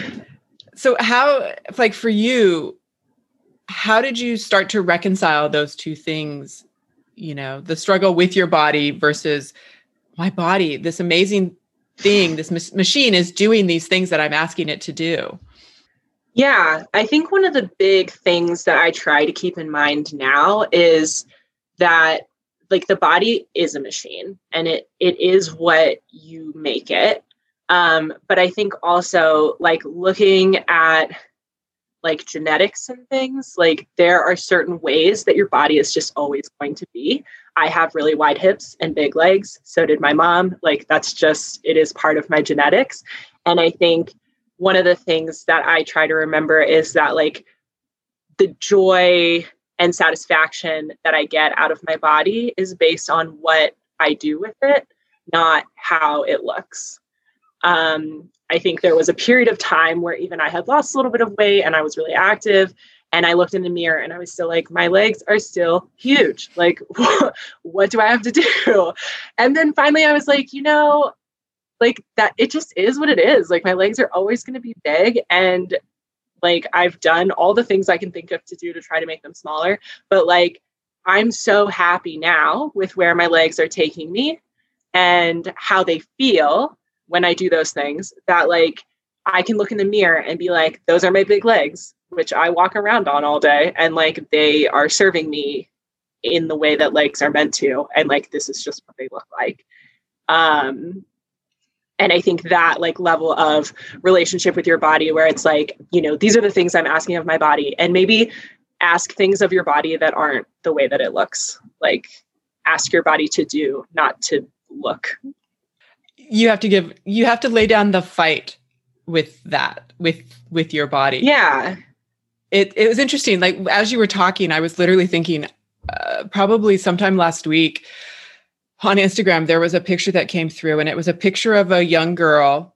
so, how, like for you, how did you start to reconcile those two things? You know, the struggle with your body versus my body, this amazing thing, this machine is doing these things that I'm asking it to do. Yeah, I think one of the big things that I try to keep in mind now is that like the body is a machine and it it is what you make it. Um, but I think also like looking at like genetics and things, like there are certain ways that your body is just always going to be. I have really wide hips and big legs. So did my mom. Like that's just, it is part of my genetics. And I think one of the things that I try to remember is that like the joy and satisfaction that I get out of my body is based on what I do with it, not how it looks. Um, I think there was a period of time where even I had lost a little bit of weight and I was really active. And I looked in the mirror and I was still like, my legs are still huge. Like, what do I have to do? And then finally I was like, you know, like that, it just is what it is. Like, my legs are always going to be big. And like, I've done all the things I can think of to do to try to make them smaller. But like, I'm so happy now with where my legs are taking me and how they feel when I do those things that like I can look in the mirror and be like, those are my big legs, which I walk around on all day. And like they are serving me in the way that legs are meant to. And like this is just what they look like. Um and I think that like level of relationship with your body where it's like, you know, these are the things I'm asking of my body. And maybe ask things of your body that aren't the way that it looks. Like ask your body to do, not to look you have to give you have to lay down the fight with that with with your body yeah it it was interesting. Like as you were talking i was literally thinking uh, probably sometime last week on instagram there was a picture that came through and it was a picture of a young girl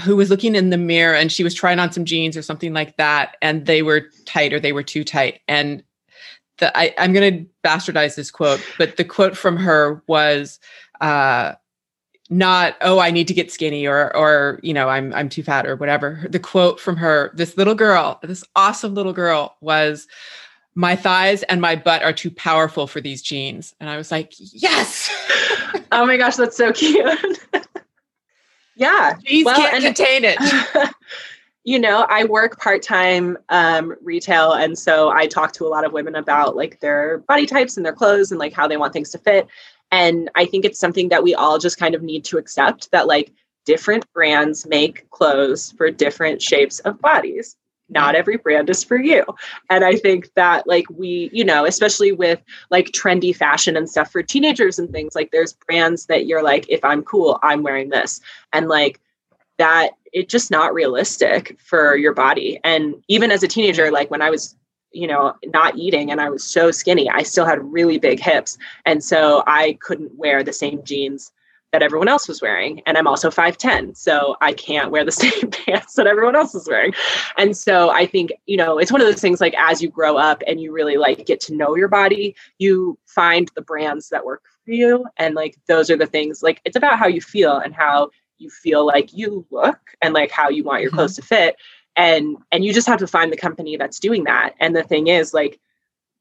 who was looking in the mirror and she was trying on some jeans or something like that and they were tight or they were too tight. And the I, i'm going to bastardize this quote but the quote from her was uh not oh i need to get skinny or or you know i'm i'm too fat or whatever. The quote from her this little girl this awesome little girl was my thighs and my butt are too powerful for these jeans. And i was like yes! Oh my gosh that's so cute. Yeah jeans well, can't contain it. You know i work part-time um, retail and so i talk to a lot of women about like their body types and their clothes and like how they want things to fit and I think it's something that we all just kind of need to accept that like different brands make clothes for different shapes of bodies. Not every brand is for you. And I think that like we, you know, especially with like trendy fashion and stuff for teenagers and things, like there's brands that you're like, if I'm cool, I'm wearing this. And like that it's just not realistic for your body. And even as a teenager, like when I was you know, not eating and I was so skinny, I still had really big hips. And so I couldn't wear the same jeans that everyone else was wearing. And I'm also 5'10. So I can't wear the same pants that everyone else is wearing. And so I think, you know, it's one of those things like as you grow up and you really like get to know your body, you find the brands that work for you. And like those are the things like it's about how you feel and how you feel like you look and like how you want your mm-hmm. clothes to fit and and you just have to find the company that's doing that. And the thing is like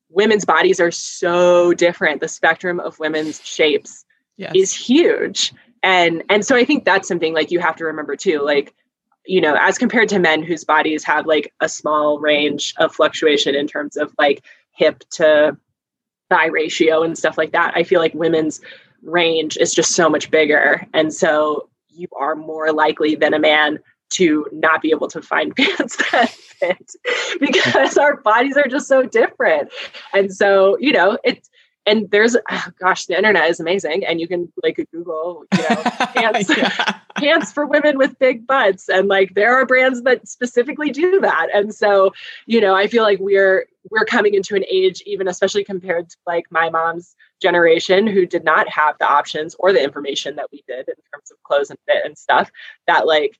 women's bodies are so different. The spectrum of women's shapes yes. is huge. And and so i think that's something like you have to remember too like you know as compared to men whose bodies have like a small range of fluctuation in terms of like hip to thigh ratio and stuff like that i feel like women's range is just so much bigger. And so you are more likely than a man to not be able to find pants that fit because our bodies are just so different. And so, you know, it's and there's oh gosh, the internet is amazing. And you can like Google, you know, pants yeah. pants for women with big butts. And like there are brands that specifically do that. And so, you know, I feel like we're we're coming into an age, even especially compared to like my mom's generation who did not have the options or the information that we did in terms of clothes and fit and stuff, that like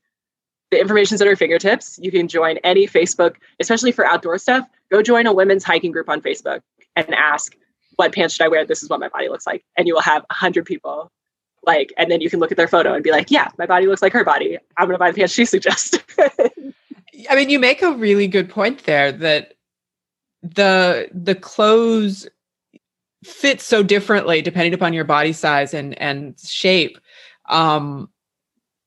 the information's at our fingertips. You can join any Facebook, especially for outdoor stuff. Go join a women's hiking group on Facebook and ask, what pants should I wear? This is what my body looks like. And you will have a hundred people like, and then you can look at their photo and be like, yeah, my body looks like her body. I'm going to buy the pants she suggests. I mean, you make a really good point there that the, the clothes fit so differently depending upon your body size and, and shape. Um,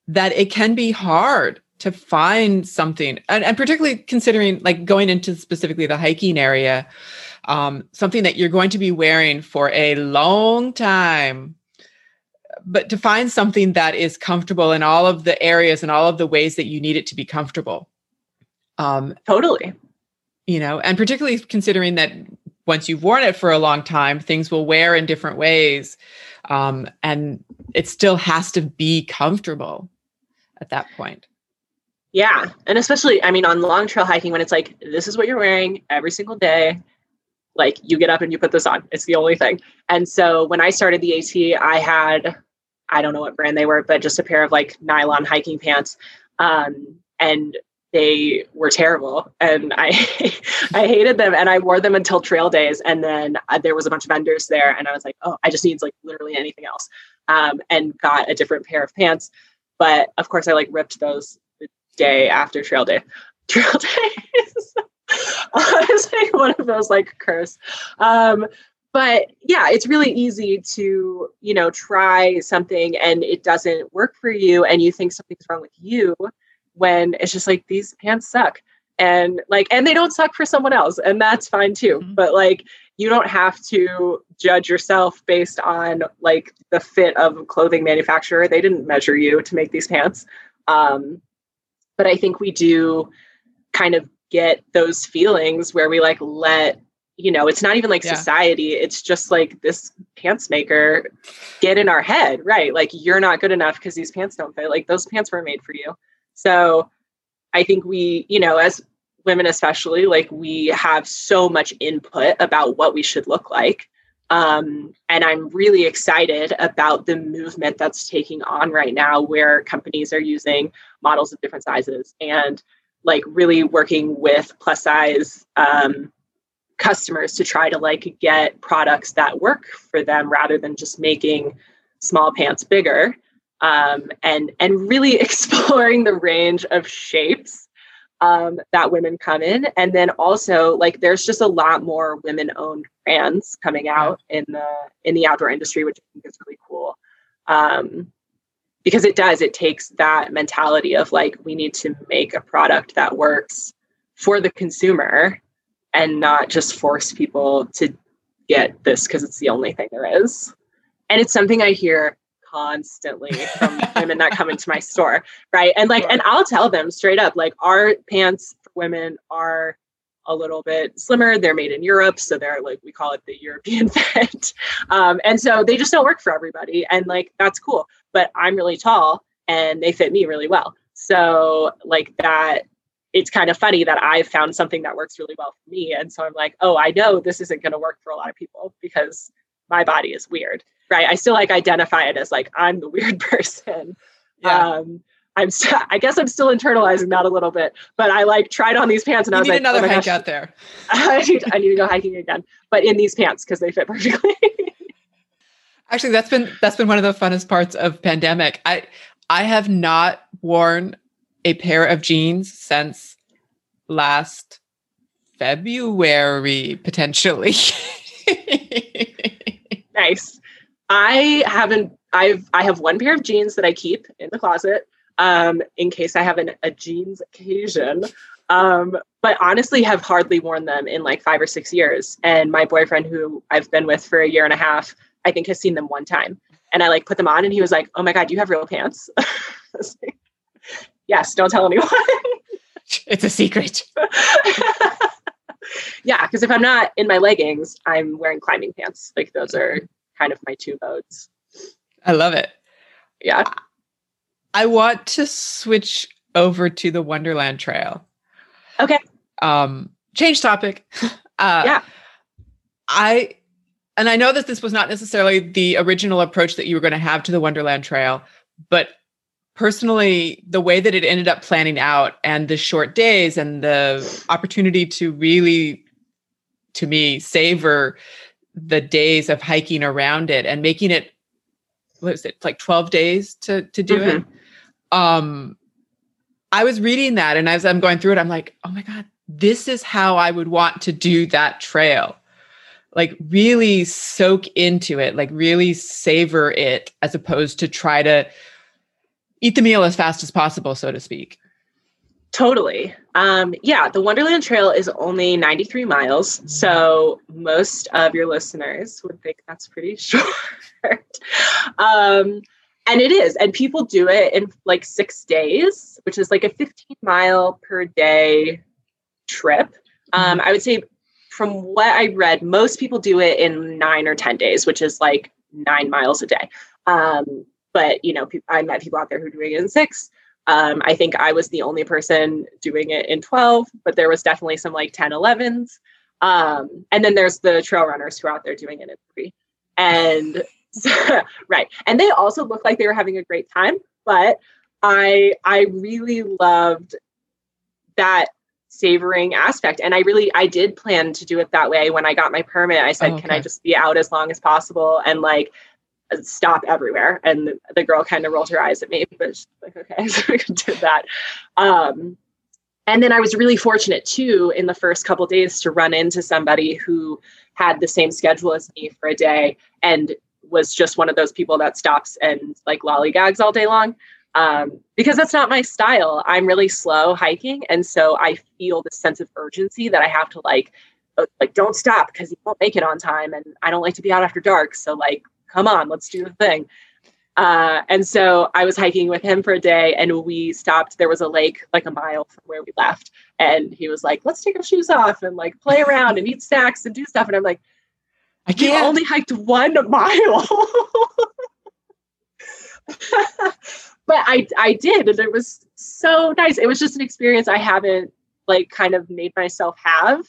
that it can be hard to find something and, and particularly considering like going into specifically the hiking area um, something that you're going to be wearing for a long time but to find something that is comfortable in all of the areas and all of the ways that you need it to be comfortable. Um, totally. you know and particularly considering that once you've worn it for a long time things will wear in different ways um, and it still has to be comfortable at that point Yeah. And especially, I mean, on long trail hiking, when it's like, this is what you're wearing every single day, like you get up and you put this on. It's the only thing. And so when I started the AT, I had, I don't know what brand they were, but just a pair of like nylon hiking pants. Um, and they were terrible and I I hated them and I wore them until trail days and then uh, there was a bunch of vendors there and I was like oh I just need like literally anything else um, and got a different pair of pants but of course I like ripped those day after trail day. Trail days it's like one of those like curse. Um, but yeah it's really easy to you know try something and it doesn't work for you and you think something's wrong with you when it's just like these pants suck. And like and they don't suck for someone else and that's fine too. Mm-hmm. but like you don't have to judge yourself based on like the fit of a clothing manufacturer. They didn't measure you to make these pants. Um but i think we do kind of get those feelings where we like let you know it's not even like yeah. society it's just like this pants maker get in our head right like you're not good enough because these pants don't fit like those pants were made for you so I think we, you know, as women especially, like we have so much input about what we should look like. Um, and I'm really excited about the movement that's taking on right now, where companies are using models of different sizes and like really working with plus size um, customers to try to like get products that work for them rather than just making small pants bigger um, and and really exploring the range of shapes um, that women come in, and then also like there's just a lot more women-owned brands coming out in the in the outdoor industry, which I think is really cool. Um, because it does, it takes that mentality of like we need to make a product that works for the consumer and not just force people to get this because it's the only thing there is. And it's something I hear constantly from women that come into my store, right? And like, and I'll tell them straight up, like, our pants for women are a little bit slimmer. They're made in Europe, so they're like we call it the European fit, um, and so they just don't work for everybody. And like that's cool, but I'm really tall and they fit me really well. So like that, it's kind of funny that I've found something that works really well for me, and so I'm like, oh, I know this isn't going to work for a lot of people because my body is weird right? I still like identify it as like i'm the weird person. Yeah. um i'm st- i guess i'm still internalizing that a little bit but i like tried on these pants and you i was like another oh hike gosh, out there. I, need, I need to go hiking again but in these pants because they fit perfectly. Actually that's been that's been one of the funnest parts of pandemic. I i have not worn a pair of jeans since last february potentially. Nice I haven't. I've I have one pair of jeans that I keep in the closet um, in case I have an, a jeans occasion. Um, but honestly, have hardly worn them in like five or six years. And my boyfriend, who I've been with for a year and a half, I think has seen them one time. And I like put them on, and he was like, "Oh my god, you have real pants." like, yes, don't tell anyone. it's a secret. yeah, because if I'm not in my leggings, I'm wearing climbing pants. Like those are kind of my two modes. I love it. Yeah. I want to switch over to the Wonderland Trail. Okay. Um, change topic. Uh, yeah. I and I know that this was not necessarily the original approach that you were going to have to the Wonderland Trail, but personally, the way that it ended up planning out and the short days and the opportunity to really, to me, savor the days of hiking around it and making it what is it like 12 days to to do mm-hmm. it um i was reading that and as i'm going through it i'm like oh my god this is how i would want to do that trail like really soak into it like really savor it as opposed to try to eat the meal as fast as possible so to speak Totally. Um, yeah, the Wonderland Trail is only 93 miles. So most of your listeners would think that's pretty short. um, and it is. And people do it in like six days, which is like a 15 mile per day trip. Um, I would say, from what I read, most people do it in nine or 10 days, which is like nine miles a day. Um, but, you know, I met people out there who are doing it in six. Um, I think I was the only person doing it in 12, but there was definitely some like 10, 11s. Um, and then there's the trail runners who are out there doing it in three. And right. And they also looked like they were having a great time, but I I really loved that savoring aspect and i really i did plan to do it that way when i got my permit i said oh, okay. can i just be out as long as possible and like stop everywhere and the girl kind of rolled her eyes at me but she's like okay so we did that um, and then i was really fortunate too in the first couple days to run into somebody who had the same schedule as me for a day and was just one of those people that stops and like lollygags all day long um, because that's not my style. I'm really slow hiking, and so I feel this sense of urgency that I have to like, uh, like don't stop because you won't make it on time, and I don't like to be out after dark. So like, come on, let's do the thing. Uh, and so I was hiking with him for a day, and we stopped. There was a lake like a mile from where we left, and he was like, "Let's take our shoes off and like play around and eat snacks and do stuff." And I'm like, "I can't." only hiked one mile. but I I did, and it was so nice. It was just an experience I haven't like kind of made myself have.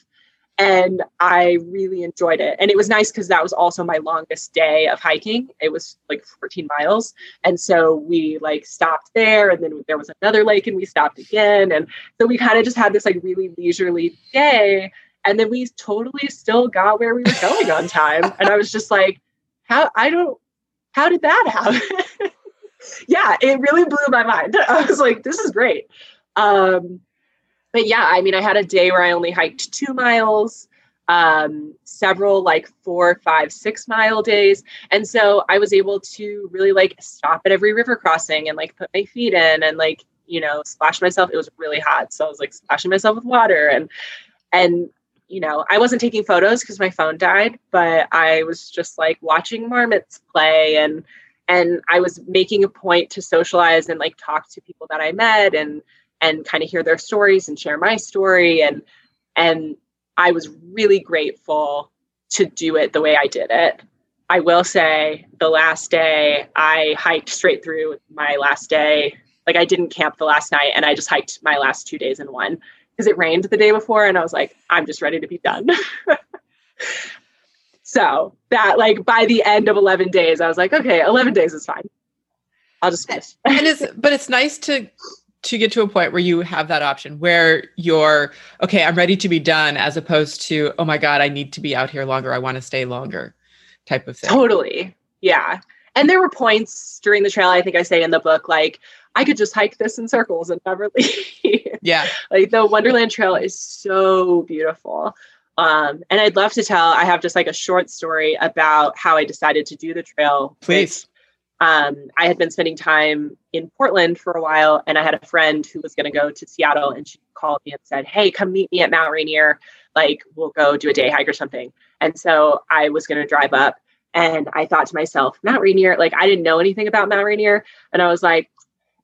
And I really enjoyed it. And it was nice because that was also my longest day of hiking. It was like 14 miles. And so we like stopped there and then there was another lake and we stopped again. And so we kind of just had this like really leisurely day. And then we totally still got where we were going on time. And I was just like, how I don't how did that happen? yeah, it really blew my mind. I was like, this is great. Um, but yeah, I mean, I had a day where I only hiked two miles, um, several like four, five, six mile days. And so I was able to really like stop at every river crossing and like put my feet in and like, you know, splash myself. It was really hot. So I was like splashing myself with water and, and, you know, I wasn't taking photos because my phone died, but I was just like watching marmots play and, and I was making a point to socialize and like talk to people that I met and and kind of hear their stories and share my story and and I was really grateful to do it the way I did it. I will say the last day I hiked straight through my last day. Like I didn't camp the last night and I just hiked my last 2 days in one because it rained the day before and I was like I'm just ready to be done. So that like by the end of 11 days, I was like, okay, 11 days is fine. I'll just finish. and it's, but it's nice to, to get to a point where you have that option where you're, okay, I'm ready to be done as opposed to, oh my God, I need to be out here longer. I want to stay longer type of thing. Totally. Yeah. And there were points during the trail, I think I say in the book, like, I could just hike this in circles and never leave. Yeah. like the Wonderland Trail is so beautiful. Um, and I'd love to tell, I have just like a short story about how I decided to do the trail. Please. Um, I had been spending time in Portland for a while, and I had a friend who was going to go to Seattle, and she called me and said, Hey, come meet me at Mount Rainier. Like, we'll go do a day hike or something. And so I was going to drive up, and I thought to myself, Mount Rainier, like, I didn't know anything about Mount Rainier. And I was like,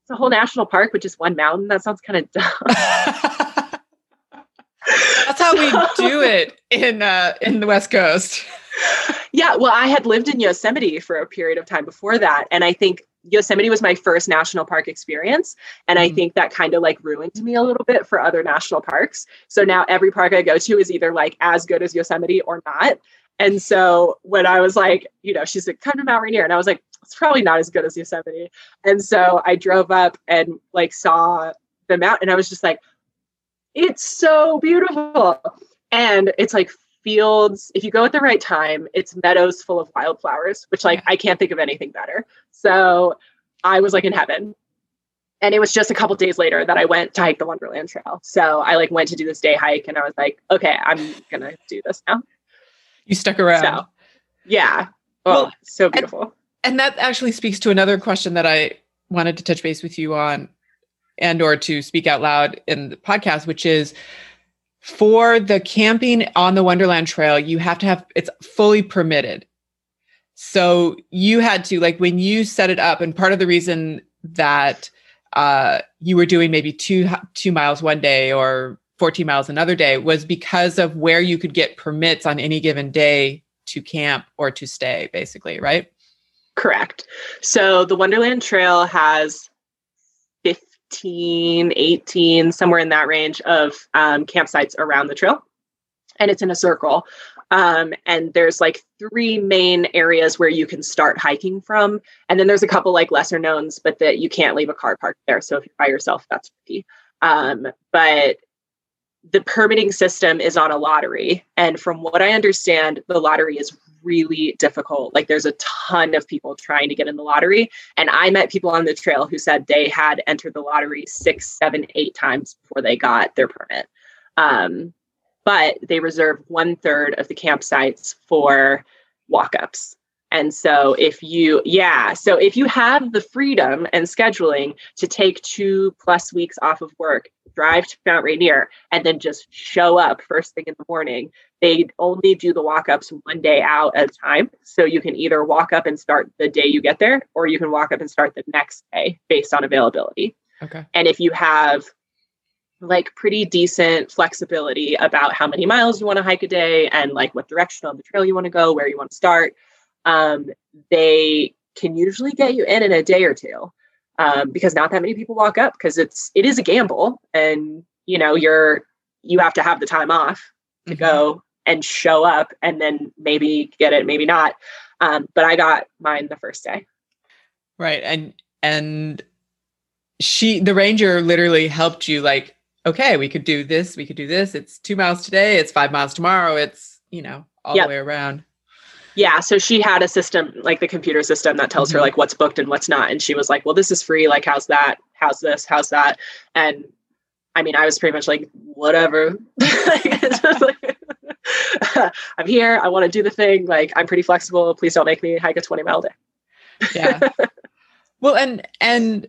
It's a whole national park with just one mountain. That sounds kind of dumb. That's how we do it in uh, in the West Coast. yeah, well, I had lived in Yosemite for a period of time before that, and I think Yosemite was my first national park experience, and I mm. think that kind of like ruined me a little bit for other national parks. So now every park I go to is either like as good as Yosemite or not. And so when I was like, you know, she's like, come to Mount Rainier. And I was like, it's probably not as good as Yosemite. And so I drove up and like saw the mountain. And I was just like, it's so beautiful. And it's like fields. If you go at the right time, it's meadows full of wildflowers, which like I can't think of anything better. So I was like in heaven. And it was just a couple days later that I went to hike the Wonderland Trail. So I like went to do this day hike and I was like, okay, I'm gonna do this now. You stuck around. So, yeah. Oh, well, so beautiful. And, and that actually speaks to another question that I wanted to touch base with you on and or to speak out loud in the podcast which is for the camping on the wonderland trail you have to have it's fully permitted. So you had to like when you set it up and part of the reason that uh, you were doing maybe two two miles one day or 14 miles another day was because of where you could get permits on any given day to camp or to stay basically right? Correct. So the wonderland trail has 16, 18, somewhere in that range of um, campsites around the trail. And it's in a circle. Um, and there's like three main areas where you can start hiking from. And then there's a couple like lesser knowns, but that you can't leave a car parked there. So if you're by yourself, that's tricky. Um, but the permitting system is on a lottery. And from what I understand, the lottery is really difficult. Like there's a ton of people trying to get in the lottery. And I met people on the trail who said they had entered the lottery six, seven, eight times before they got their permit. Um, but they reserve one third of the campsites for walk ups. And so if you, yeah, so if you have the freedom and scheduling to take two plus weeks off of work, drive to Mount Rainier, and then just show up first thing in the morning, they only do the walk ups one day out at a time. So you can either walk up and start the day you get there, or you can walk up and start the next day based on availability. Okay. And if you have like pretty decent flexibility about how many miles you want to hike a day and like what direction on the trail you want to go, where you want to start, um, they can usually get you in in a day or two um, because not that many people walk up because it's it is a gamble and you know you're you have to have the time off to mm-hmm. go and show up and then maybe get it maybe not. Um, but i got mine the first day. Right and and she the ranger literally helped you like okay we could do this we could do this. It's two miles today it's five miles tomorrow it's you know all yep. the way around. Yeah so she had a system like the computer system that tells mm-hmm. her like what's booked and what's not and she was like well this is free like how's that how's this how's that? And i mean i was pretty much like whatever i'm here i want to do the thing like i'm pretty flexible please don't make me hike a 20 mile day. Yeah. Well and and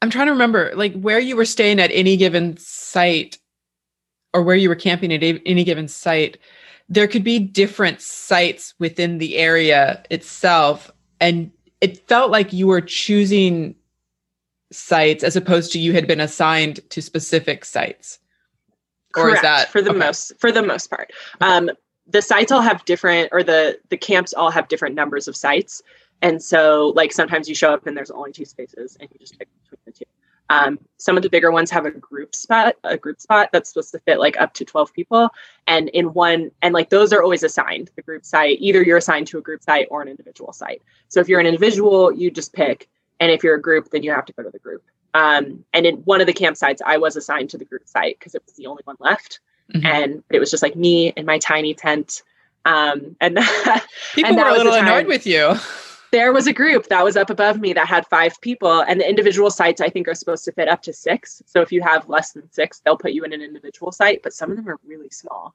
i'm trying to remember like where you were staying at any given site or where you were camping at any given site there could be different sites within the area itself and it felt like you were choosing sites as opposed to you had been assigned to specific sites or Correct, is that for the okay. most for the most part okay. um, the sites all have different or the the camps all have different numbers of sites and so like sometimes you show up and there's only two spaces and you just pick between the two um, some of the bigger ones have a group spot, a group spot that's supposed to fit like up to 12 people. And in one, and like those are always assigned the group site. Either you're assigned to a group site or an individual site. So if you're an individual, you just pick. And if you're a group, then you have to go to the group. Um, and in one of the campsites, I was assigned to the group site because it was the only one left. Mm-hmm. And it was just like me and my tiny tent. Um, and people and were a little annoyed with you there was a group that was up above me that had five people and the individual sites i think are supposed to fit up to six so if you have less than six they'll put you in an individual site but some of them are really small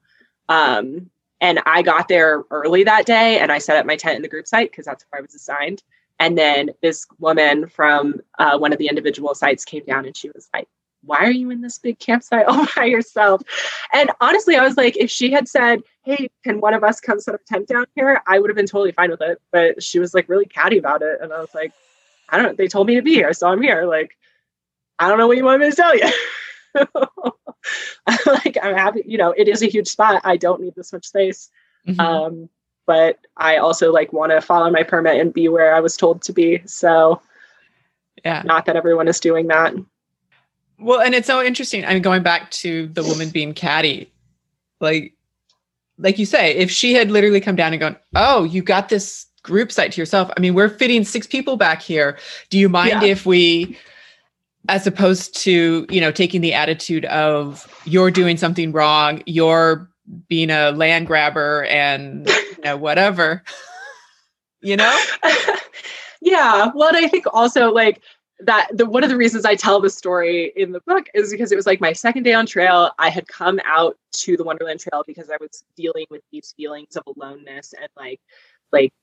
um, and i got there early that day and i set up my tent in the group site because that's where i was assigned and then this woman from uh, one of the individual sites came down and she was like why are you in this big campsite all by yourself? And honestly, I was like, if she had said, hey, can one of us come set up a tent down here? I would have been totally fine with it. But she was like really catty about it. And I was like, I don't know. they told me to be here, so I'm here. Like, I don't know what you want me to tell you. like I'm happy, you know, it is a huge spot. I don't need this much space. Mm-hmm. Um, but I also like want to follow my permit and be where I was told to be. So yeah, not that everyone is doing that. Well, and it's so interesting. I mean, going back to the woman being catty, like, like you say, if she had literally come down and gone, "Oh, you got this group site to yourself." I mean, we're fitting six people back here. Do you mind yeah. if we, as opposed to you know taking the attitude of you're doing something wrong, you're being a land grabber and know whatever, you know? yeah. Well, and I think also like that the one of the reasons I tell the story in the book is because it was like my second day on trail. I had come out to the Wonderland Trail because I was dealing with these feelings of aloneness and like like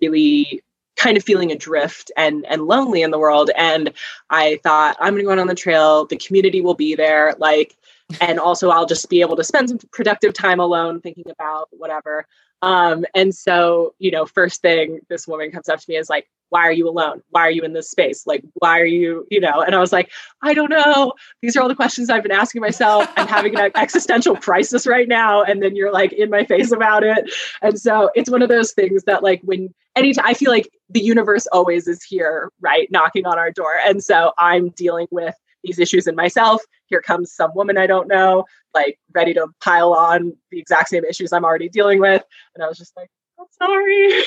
really kind of feeling adrift and and lonely in the world. And I thought I'm gonna go out on the trail, the community will be there, like and also I'll just be able to spend some productive time alone thinking about whatever. Um, and so, you know, first thing this woman comes up to me is like, why are you alone? Why are you in this space? Like, why are you, you know? And I was like, I don't know. These are all the questions I've been asking myself. I'm having an existential crisis right now. And then you're like in my face about it. And so it's one of those things that, like, when anytime I feel like the universe always is here, right? Knocking on our door. And so I'm dealing with these issues in myself. Here comes some woman I don't know, like ready to pile on the exact same issues I'm already dealing with. And I was just like, I'm sorry.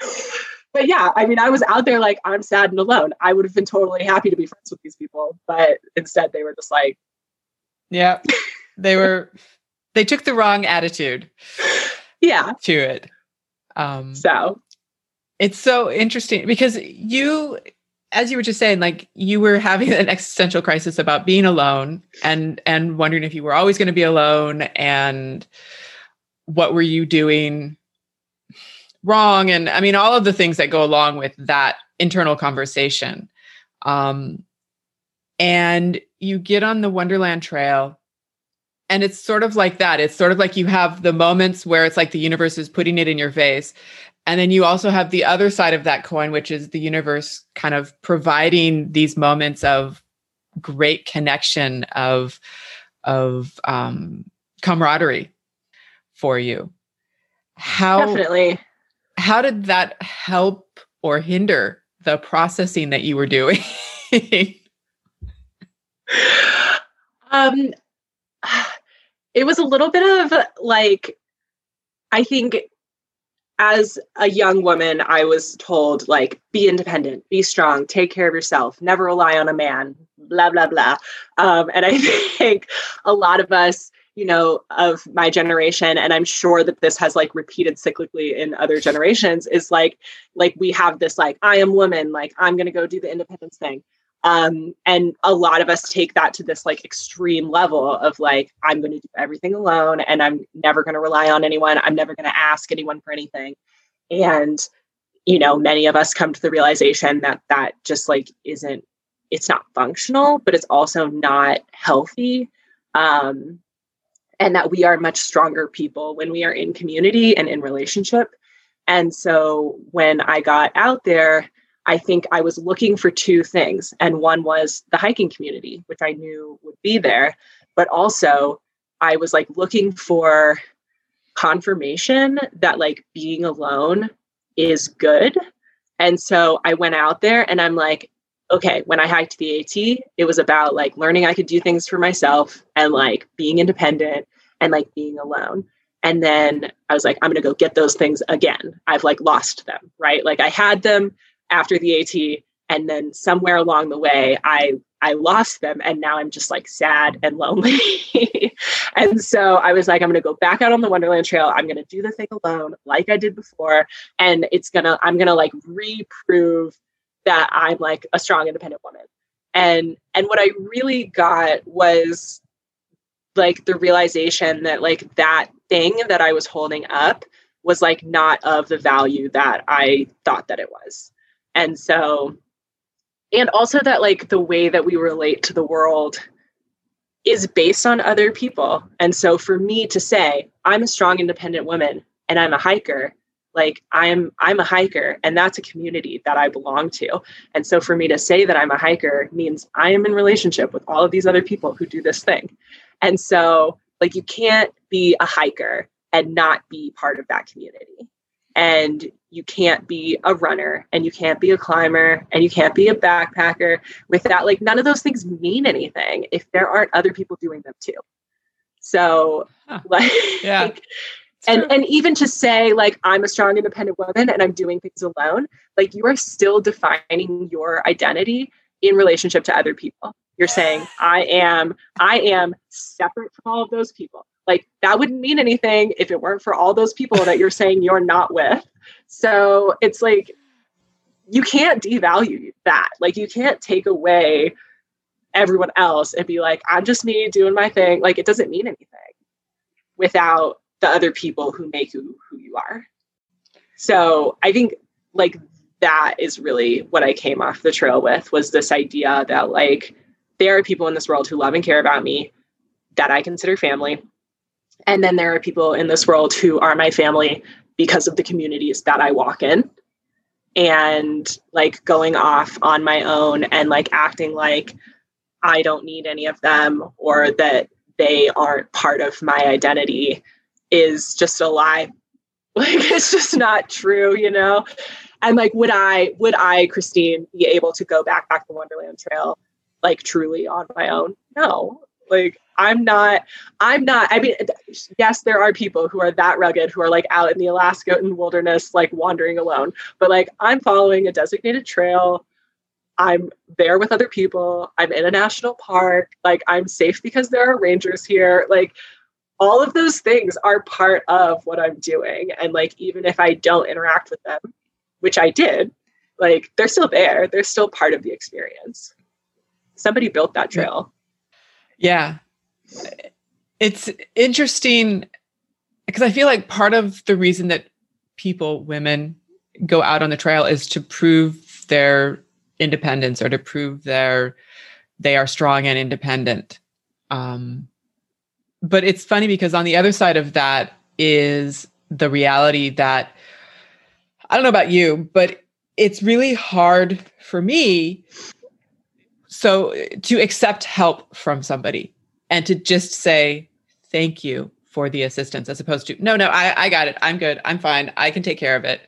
but yeah, I mean, I was out there like, I'm sad and alone. I would have been totally happy to be friends with these people. But instead, they were just like, yeah, they were, they took the wrong attitude. Yeah. To it. Um, so it's so interesting because you, as you were just saying, like you were having an existential crisis about being alone and and wondering if you were always going to be alone and what were you doing wrong? And i mean all of the things that go along with that internal conversation. Um, and you get on the wonderland trail and it's sort of like that. It's sort of like you have the moments where it's like the universe is putting it in your face and then you also have the other side of that coin which is the universe kind of providing these moments of great connection of of um, camaraderie for you how definitely how did that help or hinder the processing that you were doing? um, it was a little bit of like, I think as a young woman, I was told, like, be independent, be strong, take care of yourself, never rely on a man, blah, blah, blah. Um, and I think a lot of us you know of my generation and i'm sure that this has like repeated cyclically in other generations is like like we have this like i am woman like i'm going to go do the independence thing um and a lot of us take that to this like extreme level of like i'm going to do everything alone and i'm never going to rely on anyone. I'm never going to ask anyone for anything. And you know many of us come to the realization that that just like isn't it's not functional but it's also not healthy. Um and that we are much stronger people when we are in community and in relationship. And so when I got out there, I think I was looking for two things. And one was the hiking community, which I knew would be there. But also, I was like looking for confirmation that like being alone is good. And so I went out there and I'm like, okay, when I hiked the AT, it was about like learning I could do things for myself and like being independent and like being alone. And then I was like, I'm going to go get those things again. I've like lost them, right? Like I had them after the AT and then somewhere along the way I I lost them and now I'm just like sad and lonely. and so I was like I'm to go back out on the Wonderland Trail. I'm to do the thing alone like I did before and it's to I'm to like reprove that I'm like a strong independent woman. And and what I really got was like the realization that like that thing that I was holding up was like not of the value that I thought that it was. And so and also that like the way that we relate to the world is based on other people. And so for me to say I'm a strong independent woman and I'm a hiker like i'm i'm a hiker and that's a community that i belong to. And so for me to say that i'm a hiker means i am in relationship with all of these other people who do this thing. And so like you can't be a hiker and not be part of that community and you can't be a runner and you can't be a climber and you can't be a backpacker without like none of those things mean anything if there aren't other people doing them too. So huh. like yeah. and and even to say like i'm a strong independent woman and i'm doing things alone like you are still defining your identity in relationship to other people. You're saying i am i am separate from all of those people like that wouldn't mean anything if it weren't for all those people that you're saying you're not with. So it's like you can't devalue that. Like you can't take away everyone else and be like i'm just me doing my thing. Like it doesn't mean anything without the other people who make who, who you are. So I think like that is really what I came off the trail with was this idea that like there are people in this world who love and care about me that I consider family And then there are people in this world who are my family because of the communities that I walk in. And like going off on my own and like acting like I don't need any of them or that they aren't part of my identity is just a lie. Like it's just not true, you know? And like would I would I, Christine, be able to go back back the Wonderland Trail like truly on my own? No. Like I'm not, I'm not, I mean, yes, there are people who are that rugged who are like out in the Alaska wilderness, like wandering alone, but like I'm following a designated trail. I'm there with other people. I'm in a national park. Like I'm safe because there are rangers here. Like all of those things are part of what I'm doing. And like, even if I don't interact with them, which I did, like they're still there. They're still part of the experience. Somebody built that trail. Yeah. It's interesting because I feel like part of the reason that people, women, go out on the trail is to prove their independence or to prove their they are strong and independent. Um, but it's funny because on the other side of that is the reality that I don't know about you, but it's really hard for me so to accept help from somebody and to just say thank you for the assistance as opposed to no no I, I got it. I'm good. I'm fine. I can take care of it.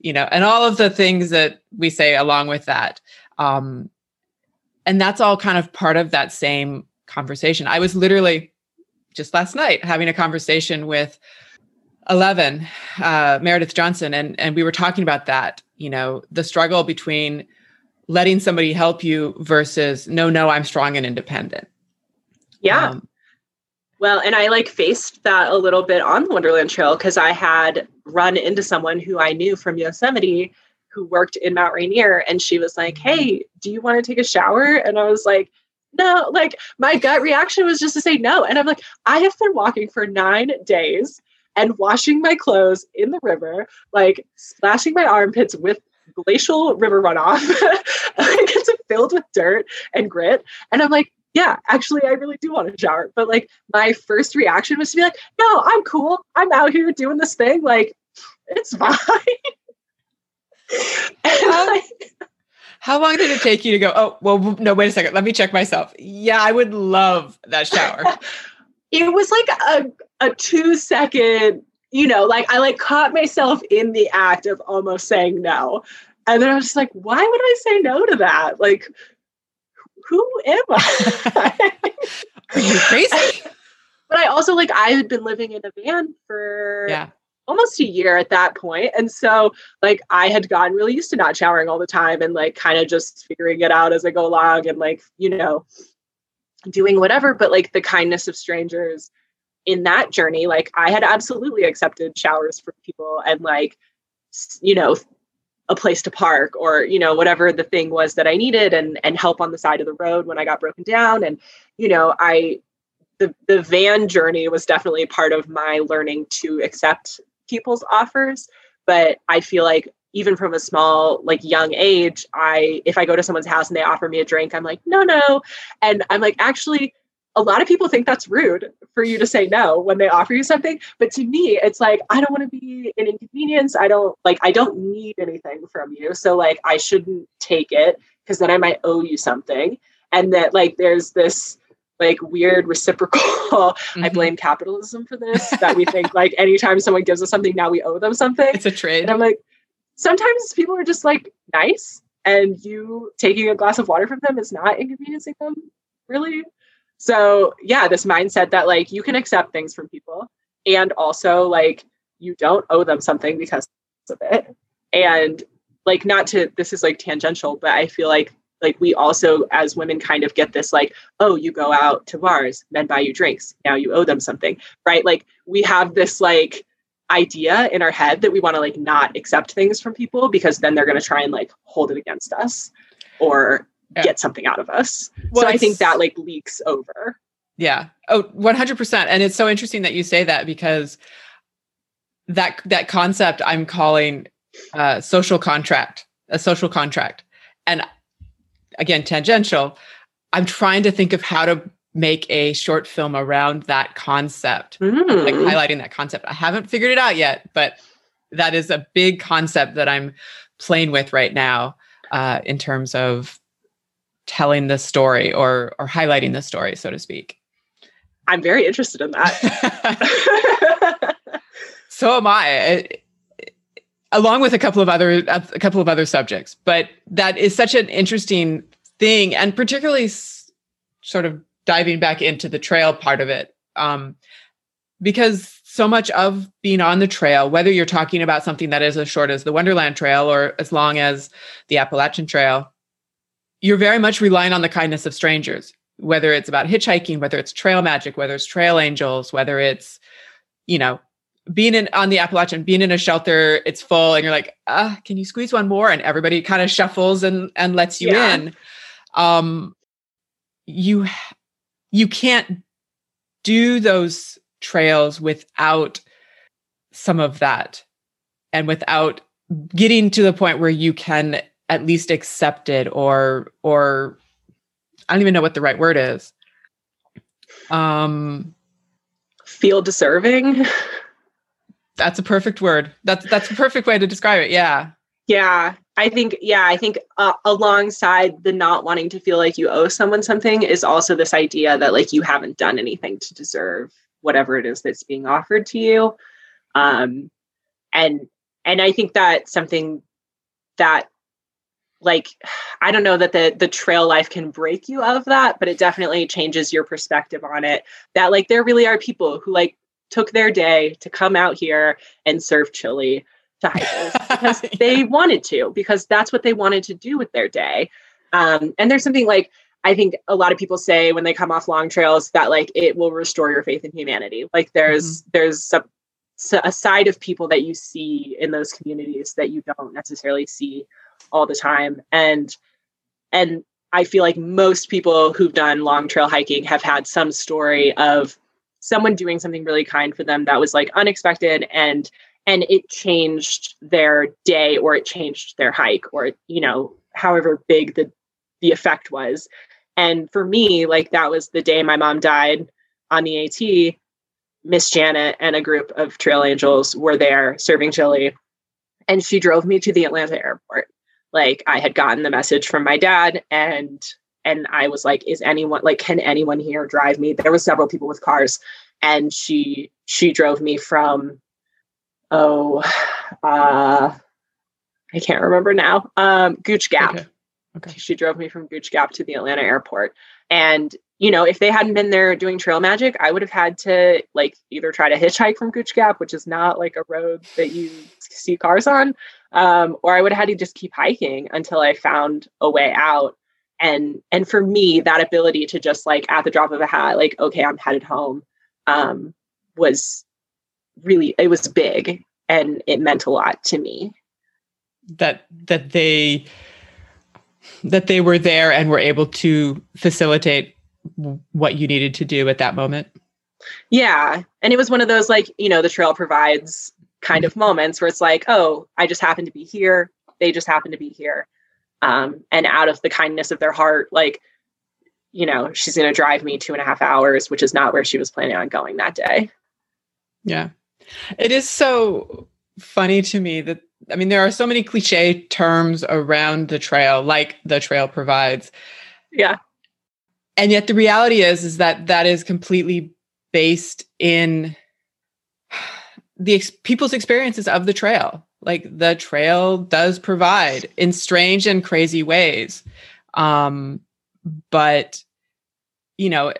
You know and all of the things that we say along with that um and that's all kind of part of that same conversation. I was literally just last night having a conversation with 11 uh, meredith johnson and and we were talking about that you know the struggle between letting somebody help you versus no no i'm strong and independent yeah. Um, well and i like faced that a little bit on the wonderland trail because i had run into someone who i knew from yosemite who worked in mount rainier and she was like hey do you want to take a shower? And i was like no. Like my gut reaction was just to say no. And i'm like i have been walking for nine days and washing my clothes in the river like splashing my armpits with glacial river runoff. it's filled with dirt and grit. And I'm like, yeah, actually, I really do want to shower. But like, my first reaction was to be like, no, I'm cool. I'm out here doing this thing. Like, it's fine. how, how long did it take you to go? Oh, well, no, wait a second. Let me check myself. Yeah, I would love that shower. it was like a, a two second you know, like I like caught myself in the act of almost saying no. And then I was just like, why would I say no to that? Like, who am I? Are you crazy? but I also like I had been living in a van for yeah. almost a year at that point. And so like I had gotten really used to not showering all the time and like kind of just figuring it out as I go along and like, you know, doing whatever. But like the kindness of strangers in that journey, like I had absolutely accepted showers from people and like, you know, a place to park or, you know, whatever the thing was that I needed and and help on the side of the road when I got broken down. And, you know, I the the van journey was definitely part of my learning to accept people's offers. But I feel like even from a small like young age i if i go to someone's house and they offer me a drink i'm like no no and i'm like actually a lot of people think that's rude for you to say no when they offer you something but to me it's like i don't want to be an inconvenience i don't like i don't need anything from you so like i shouldn't take it because then i might owe you something. And that like there's this like weird reciprocal mm-hmm. i blame capitalism for this that we think like anytime someone gives us something now we owe them something. It's a trade. And i'm like sometimes people are just like nice and you taking a glass of water from them is not inconveniencing them really so, yeah, this mindset that like you can accept things from people and also like you don't owe them something because of it. And like not to this is like tangential, but I feel like like we also as women kind of get this like oh you go out to bars men buy you drinks now you owe them something right like we have this like idea in our head that we want to like not accept things from people because then they're going to try and like hold it against us or yeah. get something out of us. Well, so I think that like leaks over. Yeah. Oh, 100%. And it's so interesting that you say that because that that concept I'm calling uh, social contract, a social contract. And again, tangential, I'm trying to think of how to make a short film around that concept, mm. like highlighting that concept. I haven't figured it out yet, but that is a big concept that I'm playing with right now uh, in terms of telling the story or or highlighting the story, so to speak. I'm very interested in that. so am I. along with a couple of other a couple of other subjects, but that is such an interesting thing, and particularly s- sort of diving back into the trail part of it, um, because so much of being on the trail, whether you're talking about something that is as short as the Wonderland Trail or as long as the Appalachian Trail, you're very much relying on the kindness of strangers, whether it's about hitchhiking, whether it's trail magic, whether it's trail angels, whether it's, you know, being in on the Appalachian, being in a shelter, it's full, and you're like, ah, can you squeeze one more? And everybody kind of shuffles and and lets you yeah. in. Um, you you can't do those trails without some of that, and without getting to the point where you can at least accepted or or I don't even know what the right word is. Um feel deserving. That's a perfect word. That's that's a perfect way to describe it. Yeah. Yeah, I think yeah, I think uh, alongside the not wanting to feel like you owe someone something is also this idea that like you haven't done anything to deserve whatever it is that's being offered to you. Um and and I think that something that like i don't know that the the trail life can break you of that but it definitely changes your perspective on it that like there really are people who like took their day to come out here and serve chili to hikers because yeah. they wanted to because that's what they wanted to do with their day um, and there's something like i think a lot of people say when they come off long trails that like it will restore your faith in humanity like there's mm-hmm. there's some a side of people that you see in those communities that you don't necessarily see all the time. And and i feel like most people who've done long trail hiking have had some story of someone doing something really kind for them that was like unexpected and and it changed their day or it changed their hike or you know however big the the effect was. And for me like that was the day my mom died on the at miss janet and a group of trail angels were there serving chili and she drove me to the atlanta airport like i had gotten the message from my dad and and i was like is anyone like can anyone here drive me there was several people with cars and she she drove me from oh uh i can't remember now um gooch gap okay. okay. she drove me from gooch gap to the atlanta airport and you know if they hadn't been there doing trail magic i would have had to like either try to hitchhike from gooch gap which is not like a road that you see cars on um, or I would have had to just keep hiking until I found a way out. And and for me, that ability to just like at the drop of a hat, like okay, I'm headed home, um, was really it was big and it meant a lot to me. That that they that they were there and were able to facilitate what you needed to do at that moment. Yeah. And it was one of those like, you know, the trail provides kind of moments where it's like, oh, I just happen to be here. They just happen to be here. Um, and out of the kindness of their heart, like, you know, she's going to drive me two and a half hours, which is not where she was planning on going that day. Yeah. It is so funny to me that, I mean, there are so many cliche terms around the trail, like the trail provides. Yeah. And yet the reality is, is that that is completely based in the ex- people's experiences of the trail. Like the trail does provide in strange and crazy ways. Um, but you know,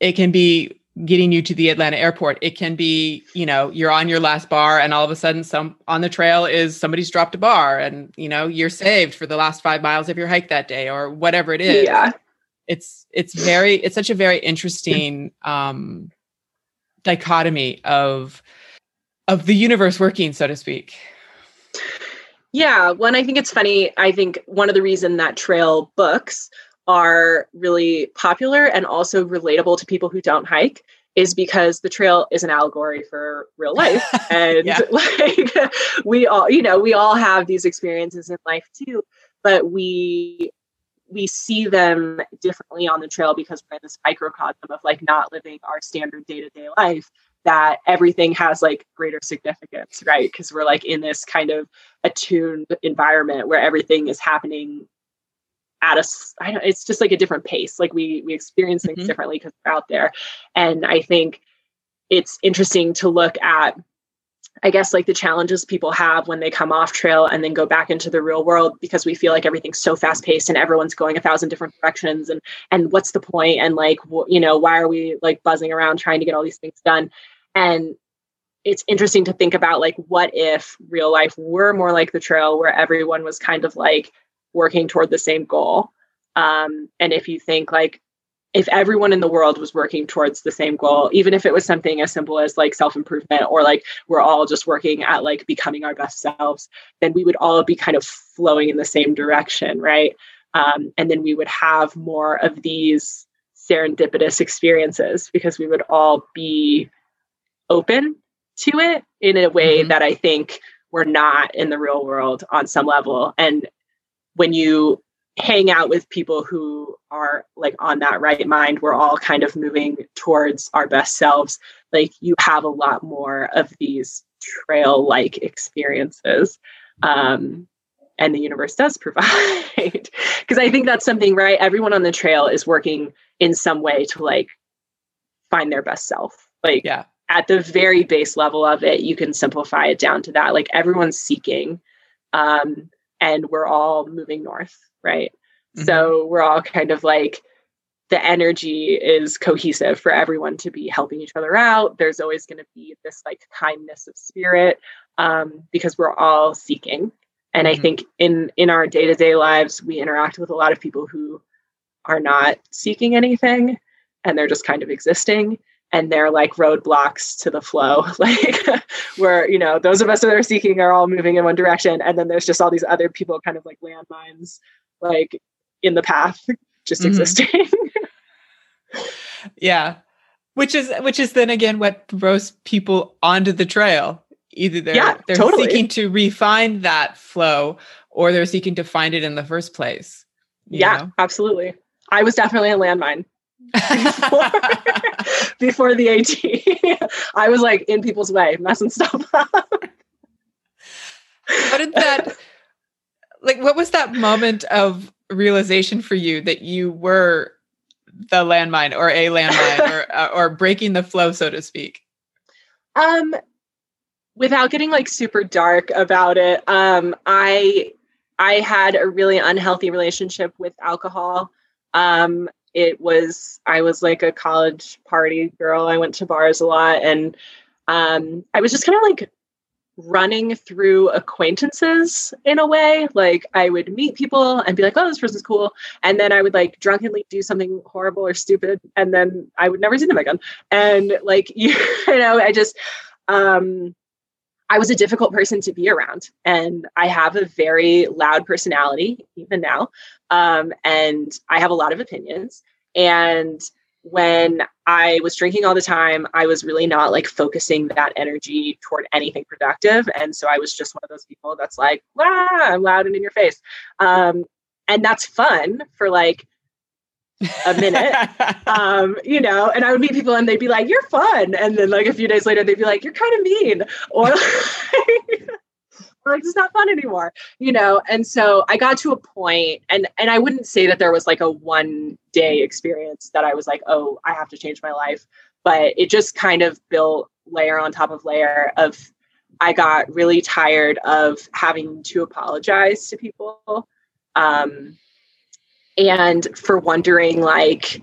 it can be getting you to the Atlanta airport. It can be, you know, you're on your last bar and all of a sudden some on the trail is somebody's dropped a bar and you know, you're saved for the last 5 miles of your hike that day or whatever it is. Yeah. It's it's very it's such a very interesting um dichotomy of of the universe working, so to speak. Yeah, well, and I think it's funny. I think one of the reason that trail books are really popular and also relatable to people who don't hike is because the trail is an allegory for real life and like we all you know we all have these experiences in life too but we we see them differently on the trail because we're in this microcosm of like not living our standard day-to-day life that everything has like greater significance right? Because we're like in this kind of attuned environment where everything is happening at a I don't it's just like a different pace. Like we we experience things mm-hmm. differently because we're out there. And i think it's interesting to look at I guess like the challenges people have when they come off trail and then go back into the real world because we feel like everything's so fast paced and everyone's going a thousand different directions and and what's the point? And like wh- you know why are we like buzzing around trying to get all these things done and it's interesting to think about like what if real life were more like the trail where everyone was kind of like working toward the same goal? Um, and if you think like if everyone in the world was working towards the same goal even if it was something as simple as like self improvement or like we're all just working at like becoming our best selves then we would all be kind of flowing in the same direction right? Um, and then we would have more of these serendipitous experiences because we would all be open to it in a way mm-hmm. that i think we're not in the real world on some level. And when you hang out with people who are like on that right mind we're all kind of moving towards our best selves. Like you have a lot more of these trail like experiences um, and the universe does provide. Because i think that's something right everyone on the trail is working in some way to like find their best self. Like yeah at the very base level of it you can simplify it down to that like everyone's seeking um, and we're all moving north right? Mm-hmm. So we're all kind of like the energy is cohesive for everyone to be helping each other out. There's always going to be this like kindness of spirit um, because we're all seeking. And mm-hmm. I think in in our day to day lives, we interact with a lot of people who are not seeking anything, and they're just kind of existing and they're like roadblocks to the flow like where you know those of us that are seeking are all moving in one direction and then there's just all these other people kind of like landmines like in the path just mm-hmm. existing yeah which is which is then again what throws people onto the trail either they're yeah, they're totally. seeking to refine that flow or they're seeking to find it in the first place yeah know? absolutely i was definitely a landmine before, before the AT. I was like in people's way, messing stuff up. How did that like what was that moment of realization for you that you were the landmine or a landmine or uh, or breaking the flow so to speak? Um without getting like super dark about it, um I I had a really unhealthy relationship with alcohol. Um it was I was like a college party girl. I went to bars a lot and um, I was just kind of like running through acquaintances in a way. Like I would meet people and be like, oh, this person's cool. And then I would like drunkenly do something horrible or stupid. And then I would never see them again. And like, you, you know, I just, um, I was a difficult person to be around. And I have a very loud personality, even now. Um, and I have a lot of opinions. And when I was drinking all the time, I was really not like focusing that energy toward anything productive. And so I was just one of those people that's like, ah, I'm loud and in your face. Um, and that's fun for like a minute. um, you know, and I would meet people and they'd be like, You're fun. And then like a few days later, they'd be like, You're kind of mean. Or like, like it's not fun anymore you know and so i got to a point and and i wouldn't say that there was like a one day experience that i was like oh i have to change my life but it just kind of built layer on top of layer of i got really tired of having to apologize to people um and for wondering like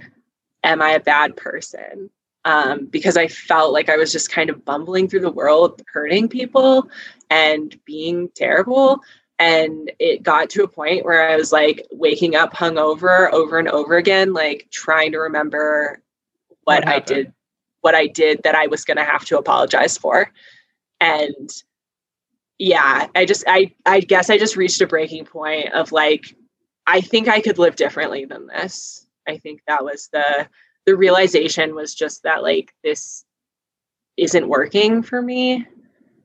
am i a bad person um, because I felt like I was just kind of bumbling through the world, hurting people and being terrible. And it got to a point where I was like waking up hungover over and over again, like trying to remember what, what I did, what I did that I was going to have to apologize for. And yeah, I just, I, I guess I just reached a breaking point of like, I think I could live differently than this. I think that was the, the realization was just that like this isn't working for me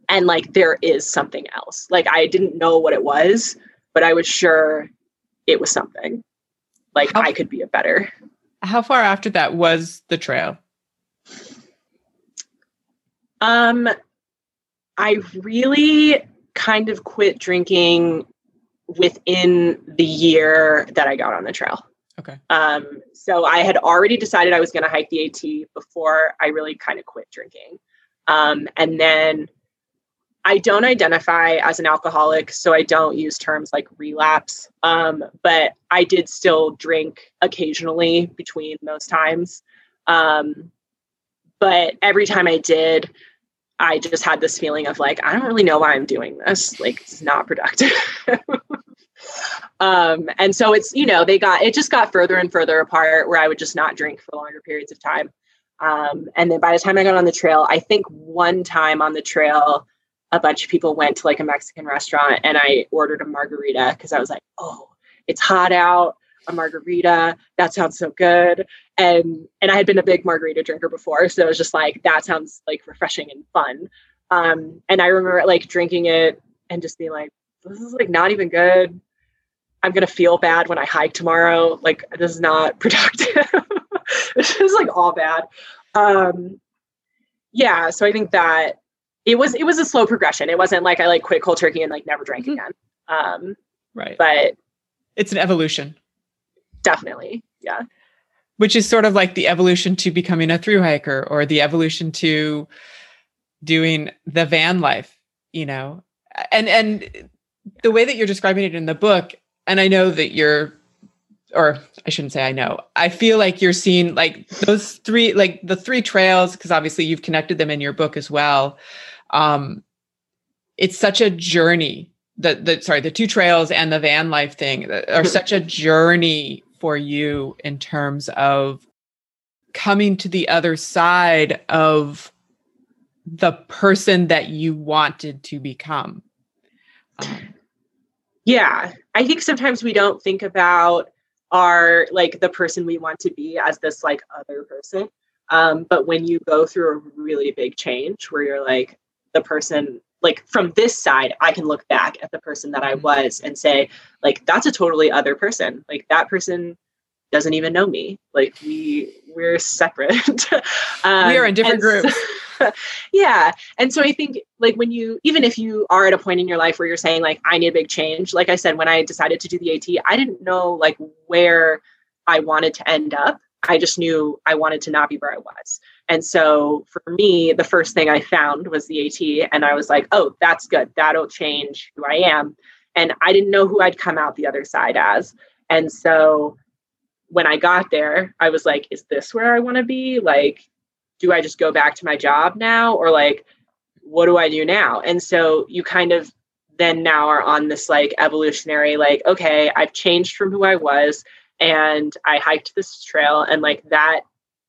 and like there is something else like i didn't know what it was but i was sure it was something like how, I could be a better. How far after that was the trail? Um, I really kind of quit drinking within the year that I got on the trail. Okay. Um, so I had already decided I was going to hike the AT before I really kind of quit drinking. Um, and then I don't identify as an alcoholic, so I don't use terms like relapse. Um, but I did still drink occasionally between those times. Um, but every time I did, I just had this feeling of like, I don't really know why I'm doing this. Like, it's not productive. um, and so it's, you know, they got, it just got further and further apart where I would just not drink for longer periods of time. Um, and then by the time I got on the trail, I think one time on the trail, a bunch of people went to like a Mexican restaurant and I ordered a margarita because I was like, oh, it's hot out a margarita. That sounds so good. And and I had been a big margarita drinker before, so it was just like that sounds like refreshing and fun. Um, and I remember like drinking it and just being like, this is like not even good. I'm gonna feel bad when I hike tomorrow. Like this is not productive. this is like all bad. Um, yeah, so I think that it was it was a slow progression. It wasn't like I like quit cold turkey and like never drank mm-hmm. again. Um, right. But it's an evolution. Definitely. Yeah. Which is sort of like the evolution to becoming a through hiker or the evolution to doing the van life, you know. And and the way that you're describing it in the book, and I know that you're or I shouldn't say I know. I feel like you're seeing like those three like the three trails because obviously you've connected them in your book as well. Um it's such a journey the the sorry the two trails and the van life thing are such a journey for you in terms of coming to the other side of the person that you wanted to become. Um, yeah, I think sometimes we don't think about our like the person we want to be as this like other person. Um, but when you go through a really big change where you're like the person like from this side i can look back at the person that i mm-hmm. was and say like that's a totally other person. Like that person doesn't even know me. Like we we're separate. Um, we are in different groups. So, yeah. And so i think like when you even if you are at a point in your life where you're saying like i need a big change like i said when i decided to do the at i didn't know like where i wanted to end up i just knew i wanted to not be where i was and so for me, the first thing I found was the AT, and I was like, oh, that's good. That'll change who I am. And I didn't know who I'd come out the other side as. And so when I got there, I was like, is this where I want to be? Like, do I just go back to my job now? Or like, what do I do now? And so you kind of then now are on this like evolutionary, like, okay, I've changed from who I was and I hiked this trail and like that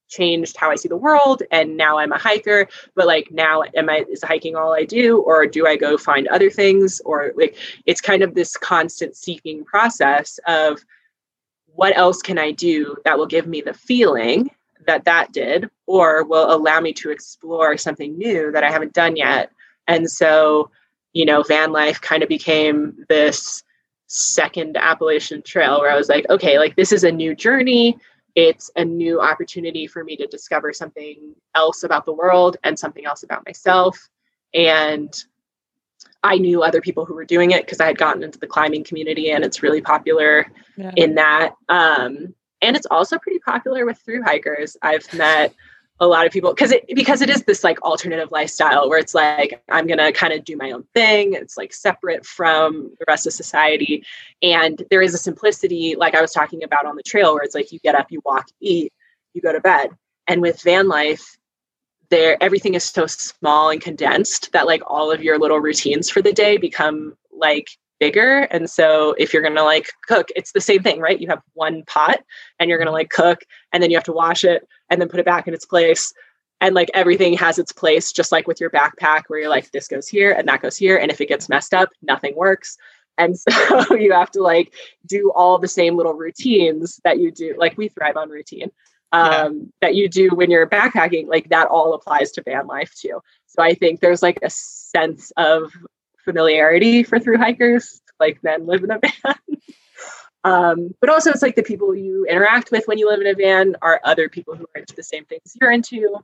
changed how I see the world and now I'm a hiker but like now am I is hiking all I do or do I go find other things? Or like it's kind of this constant seeking process of what else can I do that will give me the feeling that that did or will allow me to explore something new that I haven't done yet. And so you know van life kind of became this second Appalachian trail where I was like okay like this is a new journey it's a new opportunity for me to discover something else about the world and something else about myself. And I knew other people who were doing it because I had gotten into the climbing community and it's really popular yeah. in that. Um, and it's also pretty popular with through hikers. I've met a lot of people because it because it is this like alternative lifestyle where it's like i'm gonna kind of do my own thing. It's like separate from the rest of society. And there is a simplicity like i was talking about on the trail where it's like you get up you walk eat you go to bed. And with van life there everything is so small and condensed that like all of your little routines for the day become like bigger. And so if you're gonna like cook it's the same thing right? You have one pot and you're gonna like cook and then you have to wash it and then put it back in its place. And like everything has its place just like with your backpack where you're like this goes here and that goes here and if it gets messed up nothing works. And so you have to like do all the same little routines that you do like we thrive on routine um, yeah. that you do when you're backpacking like that all applies to van life too. So i think there's like a sense of familiarity for through hikers like then live in a van Um, but also, it's like the people you interact with when you live in a van are other people who are into the same things you're into.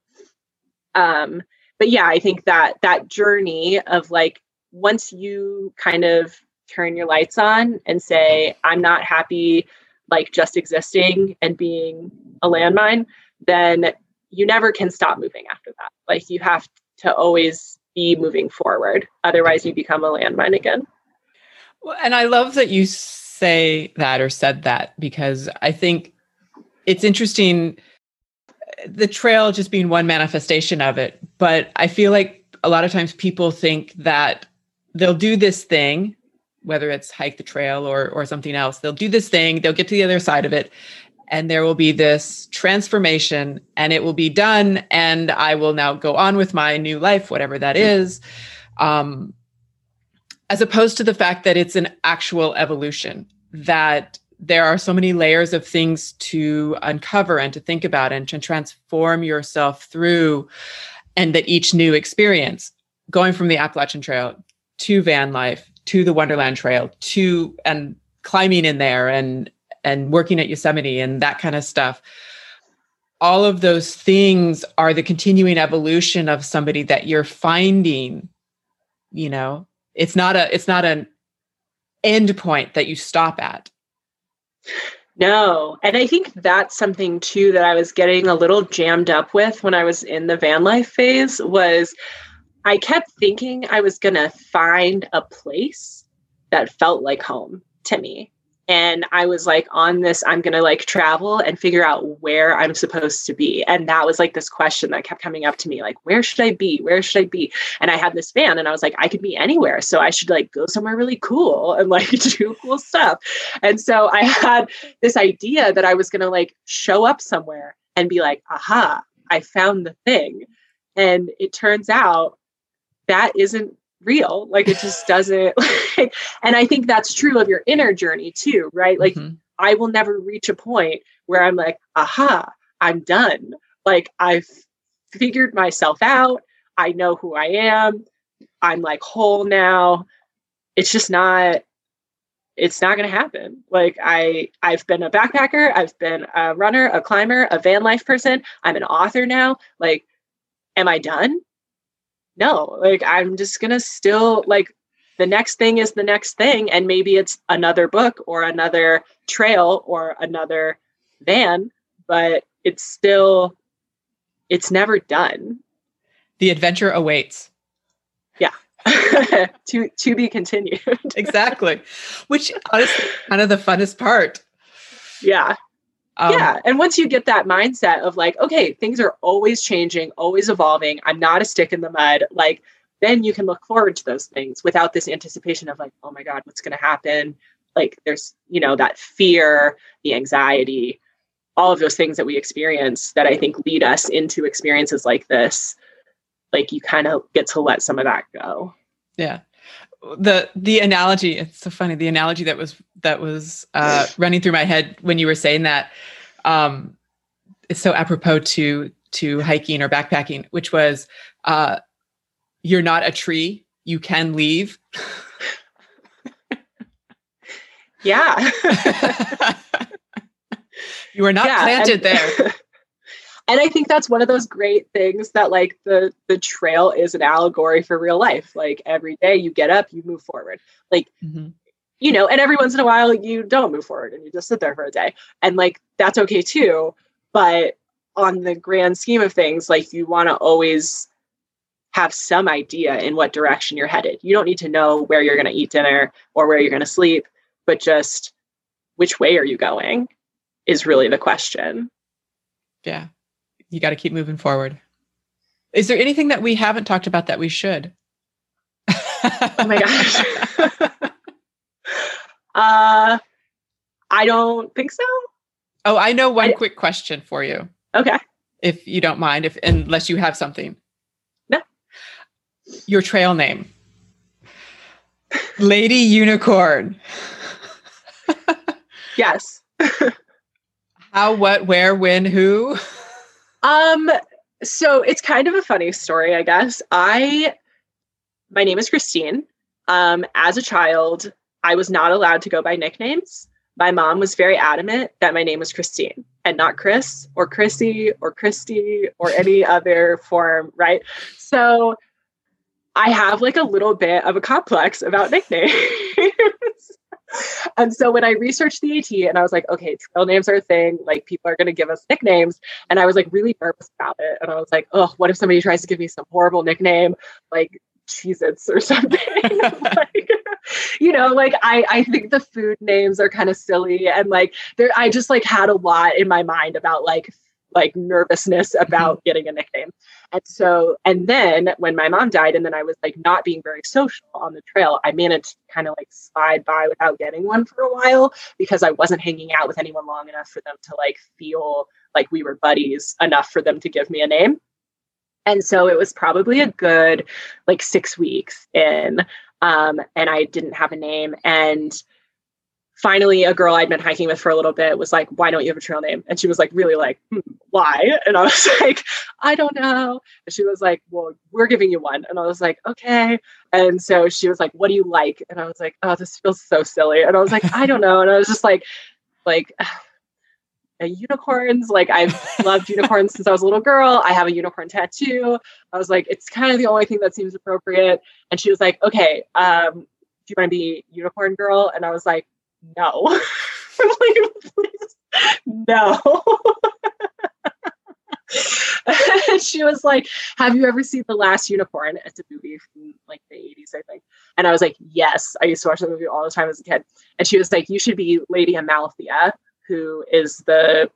Um, but yeah, I think that that journey of like once you kind of turn your lights on and say, I'm not happy like just existing and being a landmine, then you never can stop moving after that. Like you have to always be moving forward. Otherwise, you become a landmine again. Well, and I love that you say that or said that because I think it's interesting the trail just being one manifestation of it. But I feel like a lot of times people think that they'll do this thing, whether it's hike the trail or or something else. They'll do this thing, they'll get to the other side of it, and there will be this transformation and it will be done and i will now go on with my new life whatever that is um, as opposed to the fact that it's an actual evolution that there are so many layers of things to uncover and to think about and to transform yourself through and that each new experience going from the appalachian trail to van life to the wonderland trail to and climbing in there and and working at Yosemite and that kind of stuff. All of those things are the continuing evolution of somebody that you're finding, you know. It's not a it's not an end point that you stop at. No. And I think that's something too that I was getting a little jammed up with when I was in the van life phase was I kept thinking I was going to find a place that felt like home to me and i was like on this i'm going to like travel and figure out where i'm supposed to be. And that was like this question that kept coming up to me like where should i be? Where should i be? And i had this van and i was like i could be anywhere. So i should like go somewhere really cool and like do cool stuff. And so i had this idea that i was going to like show up somewhere and be like aha i found the thing. And it turns out that isn't real. Like it just doesn't like, and i think that's true of your inner journey too right? Like mm-hmm. i will never reach a point where i'm like aha i'm done. Like i've figured myself out. I know who i am. I'm like whole now. It's just not it's not going to happen. Like i i've been a backpacker. I've been a runner a climber a van life person. I'm an author now. Like am i done no, like I'm just gonna still like the next thing is the next thing. And maybe it's another book or another trail or another van, but it's still it's never done. The adventure awaits. Yeah. to to be continued. exactly. Which honestly kind of the funnest part. Yeah. Um, yeah. And once you get that mindset of like, okay, things are always changing, always evolving, I'm not a stick in the mud, like, then you can look forward to those things without this anticipation of like, oh my God, what's going to happen? Like, there's, you know, that fear, the anxiety, all of those things that we experience that I think lead us into experiences like this. Like, you kind of get to let some of that go. Yeah the the analogy it's so funny the analogy that was that was uh, running through my head when you were saying that um, it's so apropos to to hiking or backpacking which was uh, you're not a tree you can leave. Yeah. You are not yeah, planted and- there and i think that's one of those great things that like the the trail is an allegory for real life. Like every day you get up you move forward. Like mm-hmm. you know and every once in a while you don't move forward and you just sit there for a day. And like that's okay too. But on the grand scheme of things like you want to always have some idea in what direction you're headed. You don't need to know where you're going to eat dinner or where you're going to sleep but just which way are you going is really the question. Yeah you got to keep moving forward. Is there anything that we haven't talked about that we should? oh my gosh. uh, I don't think so. Oh, I know one I, quick question for you. Okay. If you don't mind, if unless you have something. No. Your trail name. Lady Unicorn. yes. How, what, where, when, who? Um, so it's kind of a funny story, I guess. I my name is Christine. Um, as a child, I was not allowed to go by nicknames. my mom was very adamant that my name was Christine and not Chris or Chrissy or Christy or any other form, right? So I have like a little bit of a complex about nicknames. and so when I researched the AT and I was like, okay, trail names are a thing, like people are going to give us nicknames. And I was like really nervous about it. And I was like, oh, what if somebody tries to give me some horrible nickname like Cheez Its or something? like, you know, like I, I think the food names are kind of silly. And like there, I just like had a lot in my mind about like like nervousness about getting a nickname. And so, and then when my mom died, and then I was like not being very social on the trail, I managed to kind of like slide by without getting one for a while because I wasn't hanging out with anyone long enough for them to like feel like we were buddies enough for them to give me a name. And so it was probably a good like six weeks in, um, and I didn't have a name. And finally a girl I'd been hiking with for a little bit was like, why don't you have a trail name? And she was like, really like, hmm, why? And I was like, I don't know. And she was like, well, we're giving you one. And I was like, okay. And so she was like, what do you like? And I was like, oh, this feels so silly. And I was like, I don't know. And I was just like, like, unicorns. Like I've loved unicorns since I was a little girl. I have a unicorn tattoo. I was like, it's kind of the only thing that seems appropriate. And she was like, okay, um, do you want to be unicorn girl? And I was like, no. like, no. she was like, Have you ever seen The Last Unicorn? It's a movie from like the 80s, I think. And I was like, Yes. I used to watch that movie all the time as a kid. And she was like, You should be Lady Amalthea, who is the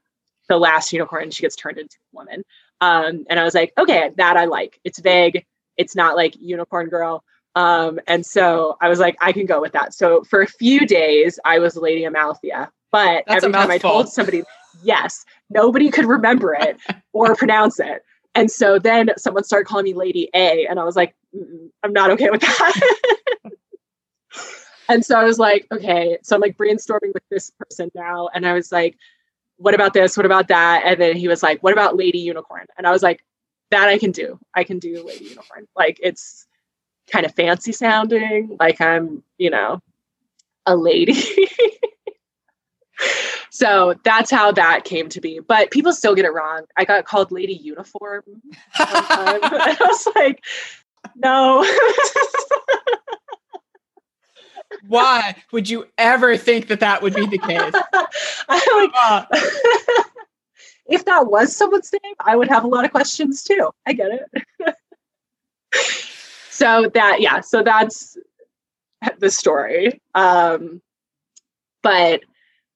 the last unicorn. She gets turned into a woman. Um, and I was like, okay, that I like. It's vague. It's not like unicorn girl. Um, and so I was like, I can go with that. So for a few days, I was Lady Amalthea. But That's every time I told somebody, yes, nobody could remember it or pronounce it. And so then someone started calling me Lady A, and I was like, I'm not okay with that. and so I was like, okay. So I'm like brainstorming with this person now. And I was like, what about this? What about that? And then he was like, what about Lady Unicorn? And I was like, that I can do. I can do Lady Unicorn. Like it's kind of fancy sounding, like I'm, you know, a lady. so that's how that came to be. But people still get it wrong. I got called Lady Uniform I was like, no. Why would you ever think that that would be the case? like, if that was someone's name, I would have a lot of questions too. I get it so that yeah so that's the story. Um but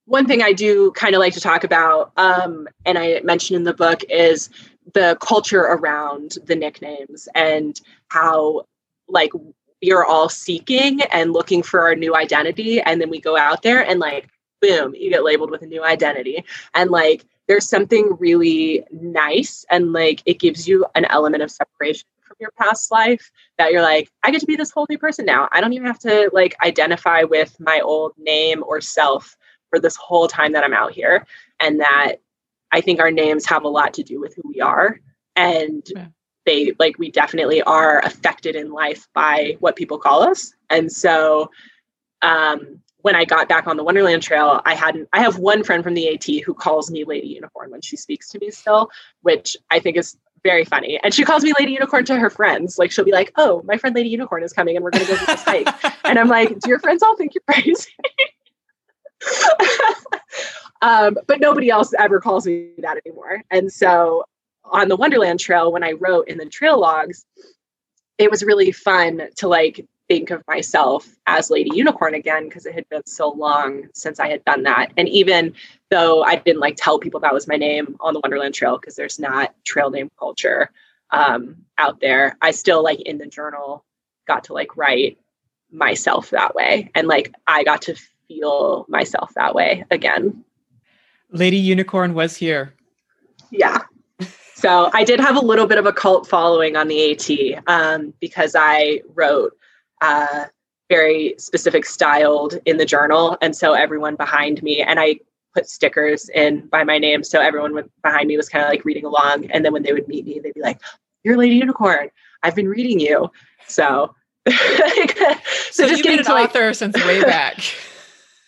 one thing i do kind of like to talk about um and i mentioned in the book is the culture around the nicknames and how like we are all seeking and looking for our new identity and then we go out there and like boom you get labeled with a new identity. And like there's something really nice and like it gives you an element of separation your past life that you're like, I get to be this whole new person now. I don't even have to like identify with my old name or self for this whole time that I'm out here. And that I think our names have a lot to do with who we are. And yeah. they like we definitely are affected in life by what people call us. And so um when I got back on the Wonderland Trail, I hadn't. I have one friend from the AT who calls me Lady Unicorn when she speaks to me still, which I think is very funny. And she calls me Lady Unicorn to her friends. Like she'll be like, "Oh, my friend Lady Unicorn is coming, and we're going to go do this hike." and I'm like, "Do your friends all think you're crazy?" um, but nobody else ever calls me that anymore. And so on the Wonderland Trail, when I wrote in the trail logs, it was really fun to like think of myself as Lady Unicorn again because it had been so long since I had done that. And even though I didn't like tell people that was my name on the Wonderland Trail because there's not trail name culture um, out there, I still like in the journal got to like write myself that way. And like I got to feel myself that way again. Lady Unicorn was here. Yeah. So I did have a little bit of a cult following on the AT um, because I wrote uh, very specific styled in the journal. And so everyone behind me, and I put stickers in by my name. So everyone behind me was kind of like reading along. And then when they would meet me, they'd be like, You're Lady Unicorn. I've been reading you. So, so, so just getting to author like, since way back.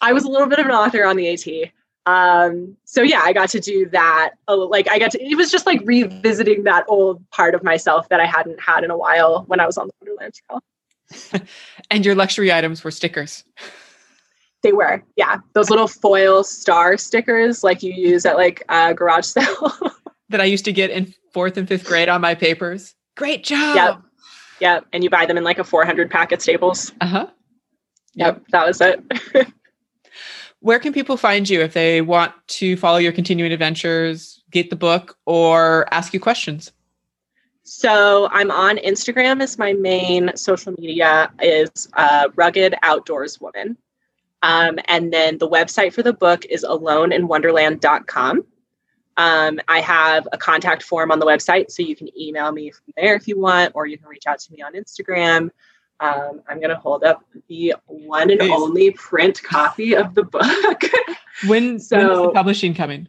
I was a little bit of an author on the AT. Um, so yeah, I got to do that. Like I got to, it was just like revisiting that old part of myself that I hadn't had in a while when I was on the Wonderland Trail. and your luxury items were stickers. They were, yeah, those little foil star stickers like you use at like a garage sale. that I used to get in fourth and fifth grade on my papers. Great job. Yep. Yep. And you buy them in like a 400 pack at Staples. Uh huh. Yep. That was it. Where can people find you if they want to follow your continuing adventures, get the book, or ask you questions? So I'm on Instagram as my main social media is uh, Rugged Outdoors Woman. Um, and then the website for the book is aloneinwonderland.com. Um, I have a contact form on the website, so you can email me from there if you want, or you can reach out to me on Instagram. Um, I'm going to hold up the one and Please. only print copy of the book. when, so, when is the publishing coming?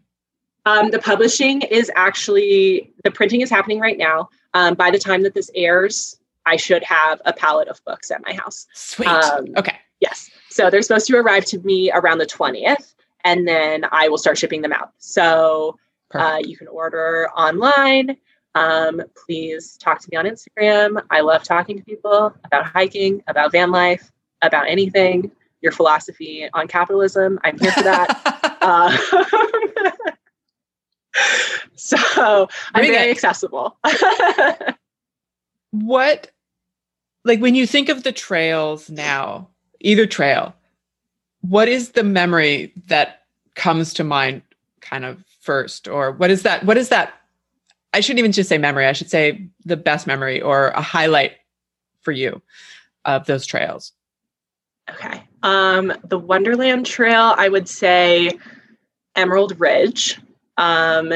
Um, the publishing is actually, the printing is happening right now. Um, by the time that this airs, I should have a pallet of books at my house. Sweet. Um, okay. Yes. So they're supposed to arrive to me around the 20th, and then I will start shipping them out. So uh, you can order online. Um, please talk to me on Instagram. I love talking to people about hiking, about van life, about anything, your philosophy on capitalism. I'm here for that. uh, so I'm Bring very it. accessible. what, like when you think of the trails now, either trail, what is the memory that comes to mind kind of first? Or what is that? What is that I shouldn't even just say memory. I should say the best memory or a highlight for you of those trails. Okay. Um, the Wonderland Trail, I would say Emerald Ridge. Um,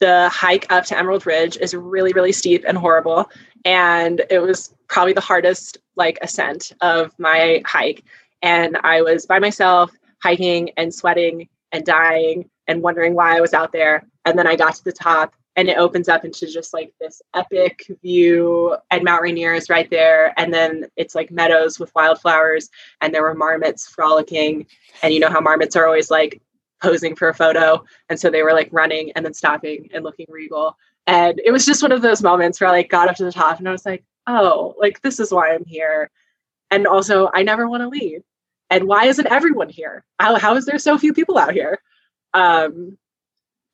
the hike up to Emerald Ridge is really, really steep and horrible. And it was probably the hardest like ascent of my hike. And I was by myself hiking and sweating and dying and wondering why I was out there. And then I got to the top and it opens up into just like this epic view and Mount Rainier is right there. And then it's like meadows with wildflowers and there were marmots frolicking. And you know how marmots are always like posing for a photo. And so they were like running and then stopping and looking regal. And it was just one of those moments where I like got up to the top and I was like, oh, like this is why I'm here. And also I never want to leave. And why isn't everyone here? How, how is there so few people out here? um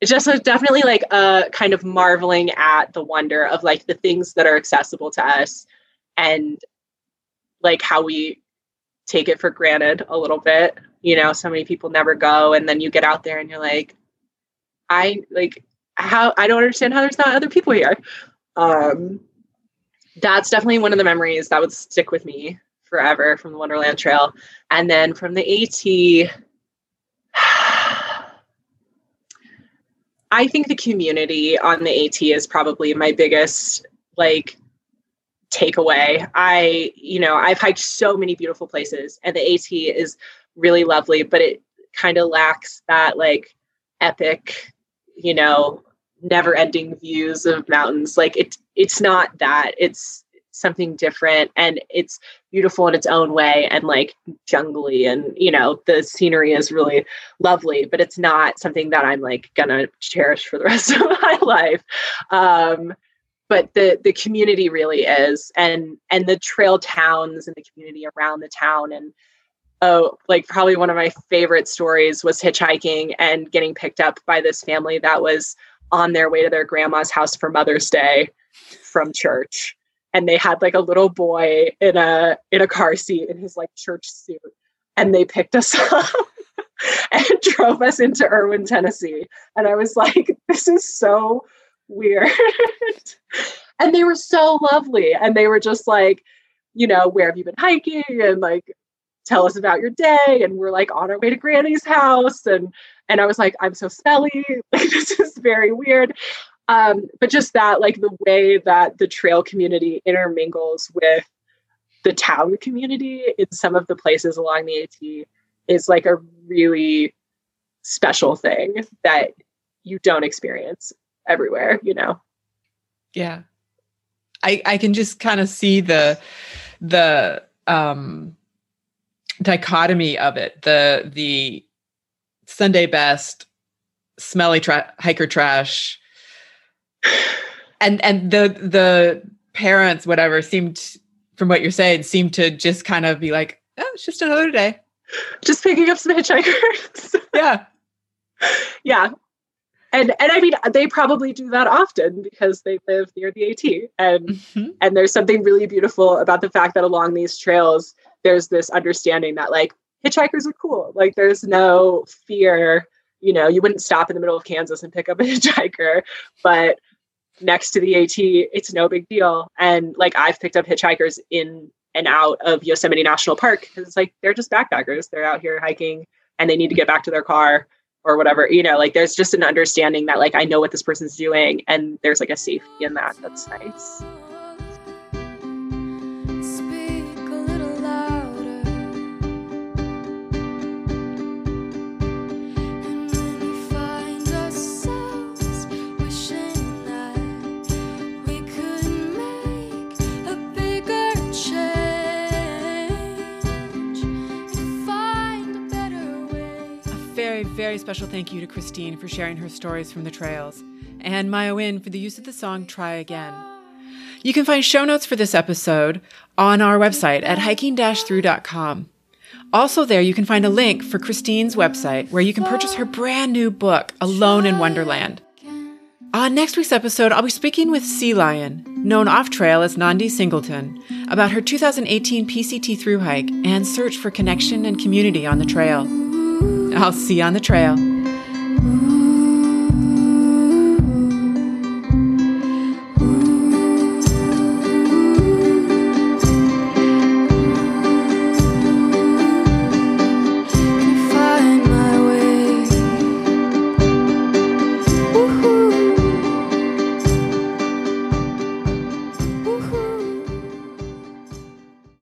it's just definitely like a kind of marveling at the wonder of like the things that are accessible to us and like how we take it for granted a little bit you know so many people never go and then you get out there and you're like i like how i don't understand how there's not other people here. Um that's definitely one of the memories that would stick with me forever from the wonderland trail. And then from the at I think the community on the AT is probably my biggest like takeaway. I, you know, I've hiked so many beautiful places and the AT is really lovely, but it kind of lacks that like epic, you know, never ending views of mountains. Like it it's not that. It's something different and it's beautiful in its own way and like jungly and you know the scenery is really lovely but it's not something that i'm like gonna cherish for the rest of my life um but the the community really is and and the trail towns and the community around the town. And oh like probably one of my favorite stories was hitchhiking and getting picked up by this family that was on their way to their grandma's house for mother's day from church. And they had like a little boy in a in a car seat in his like church suit. And they picked us up and drove us into Erwin Tennessee. And I was like, this is so weird. and they were so lovely. And they were just like, you know, where have you been hiking? And like, tell us about your day. And we're like on our way to Granny's house. And and I was like, I'm so smelly. Like, this is very weird. Um, but just that, like the way that the trail community intermingles with the town community in some of the places along the AT is like a really special thing that you don't experience everywhere, you know? Yeah. I, I can just kind of see the the um dichotomy of it. The the Sunday best smelly tra- hiker trash and and the the parents whatever seemed from what you're saying seemed to just kind of be like oh it's just another day. Just picking up some hitchhikers. Yeah. Yeah and and i mean they probably do that often because they live near the at and mm-hmm. and there's something really beautiful about the fact that along these trails there's this understanding that like hitchhikers are cool. Like there's no fear. You know you wouldn't stop in the middle of kansas and pick up a hitchhiker but next to the at it's no big deal. And like i've picked up hitchhikers in and out of yosemite national park because it's like they're just backpackers. They're out here hiking and they need to get back to their car or whatever you know like there's just an understanding that like i know what this person's doing and there's like a safety in that. That's nice very special thank you to Christine for sharing her stories from the trails, and Maya Win for the use of the song Try Again. You can find show notes for this episode on our website at hikingthru.com. Also, there you can find a link for Christine's website where you can purchase her brand new book, Alone in Wonderland. On next week's episode, I'll be speaking with Sea Lion, known off trail as Nandi Singleton, about her 2018 PCT through hike and search for connection and community on the trail. I'll see you on the trail.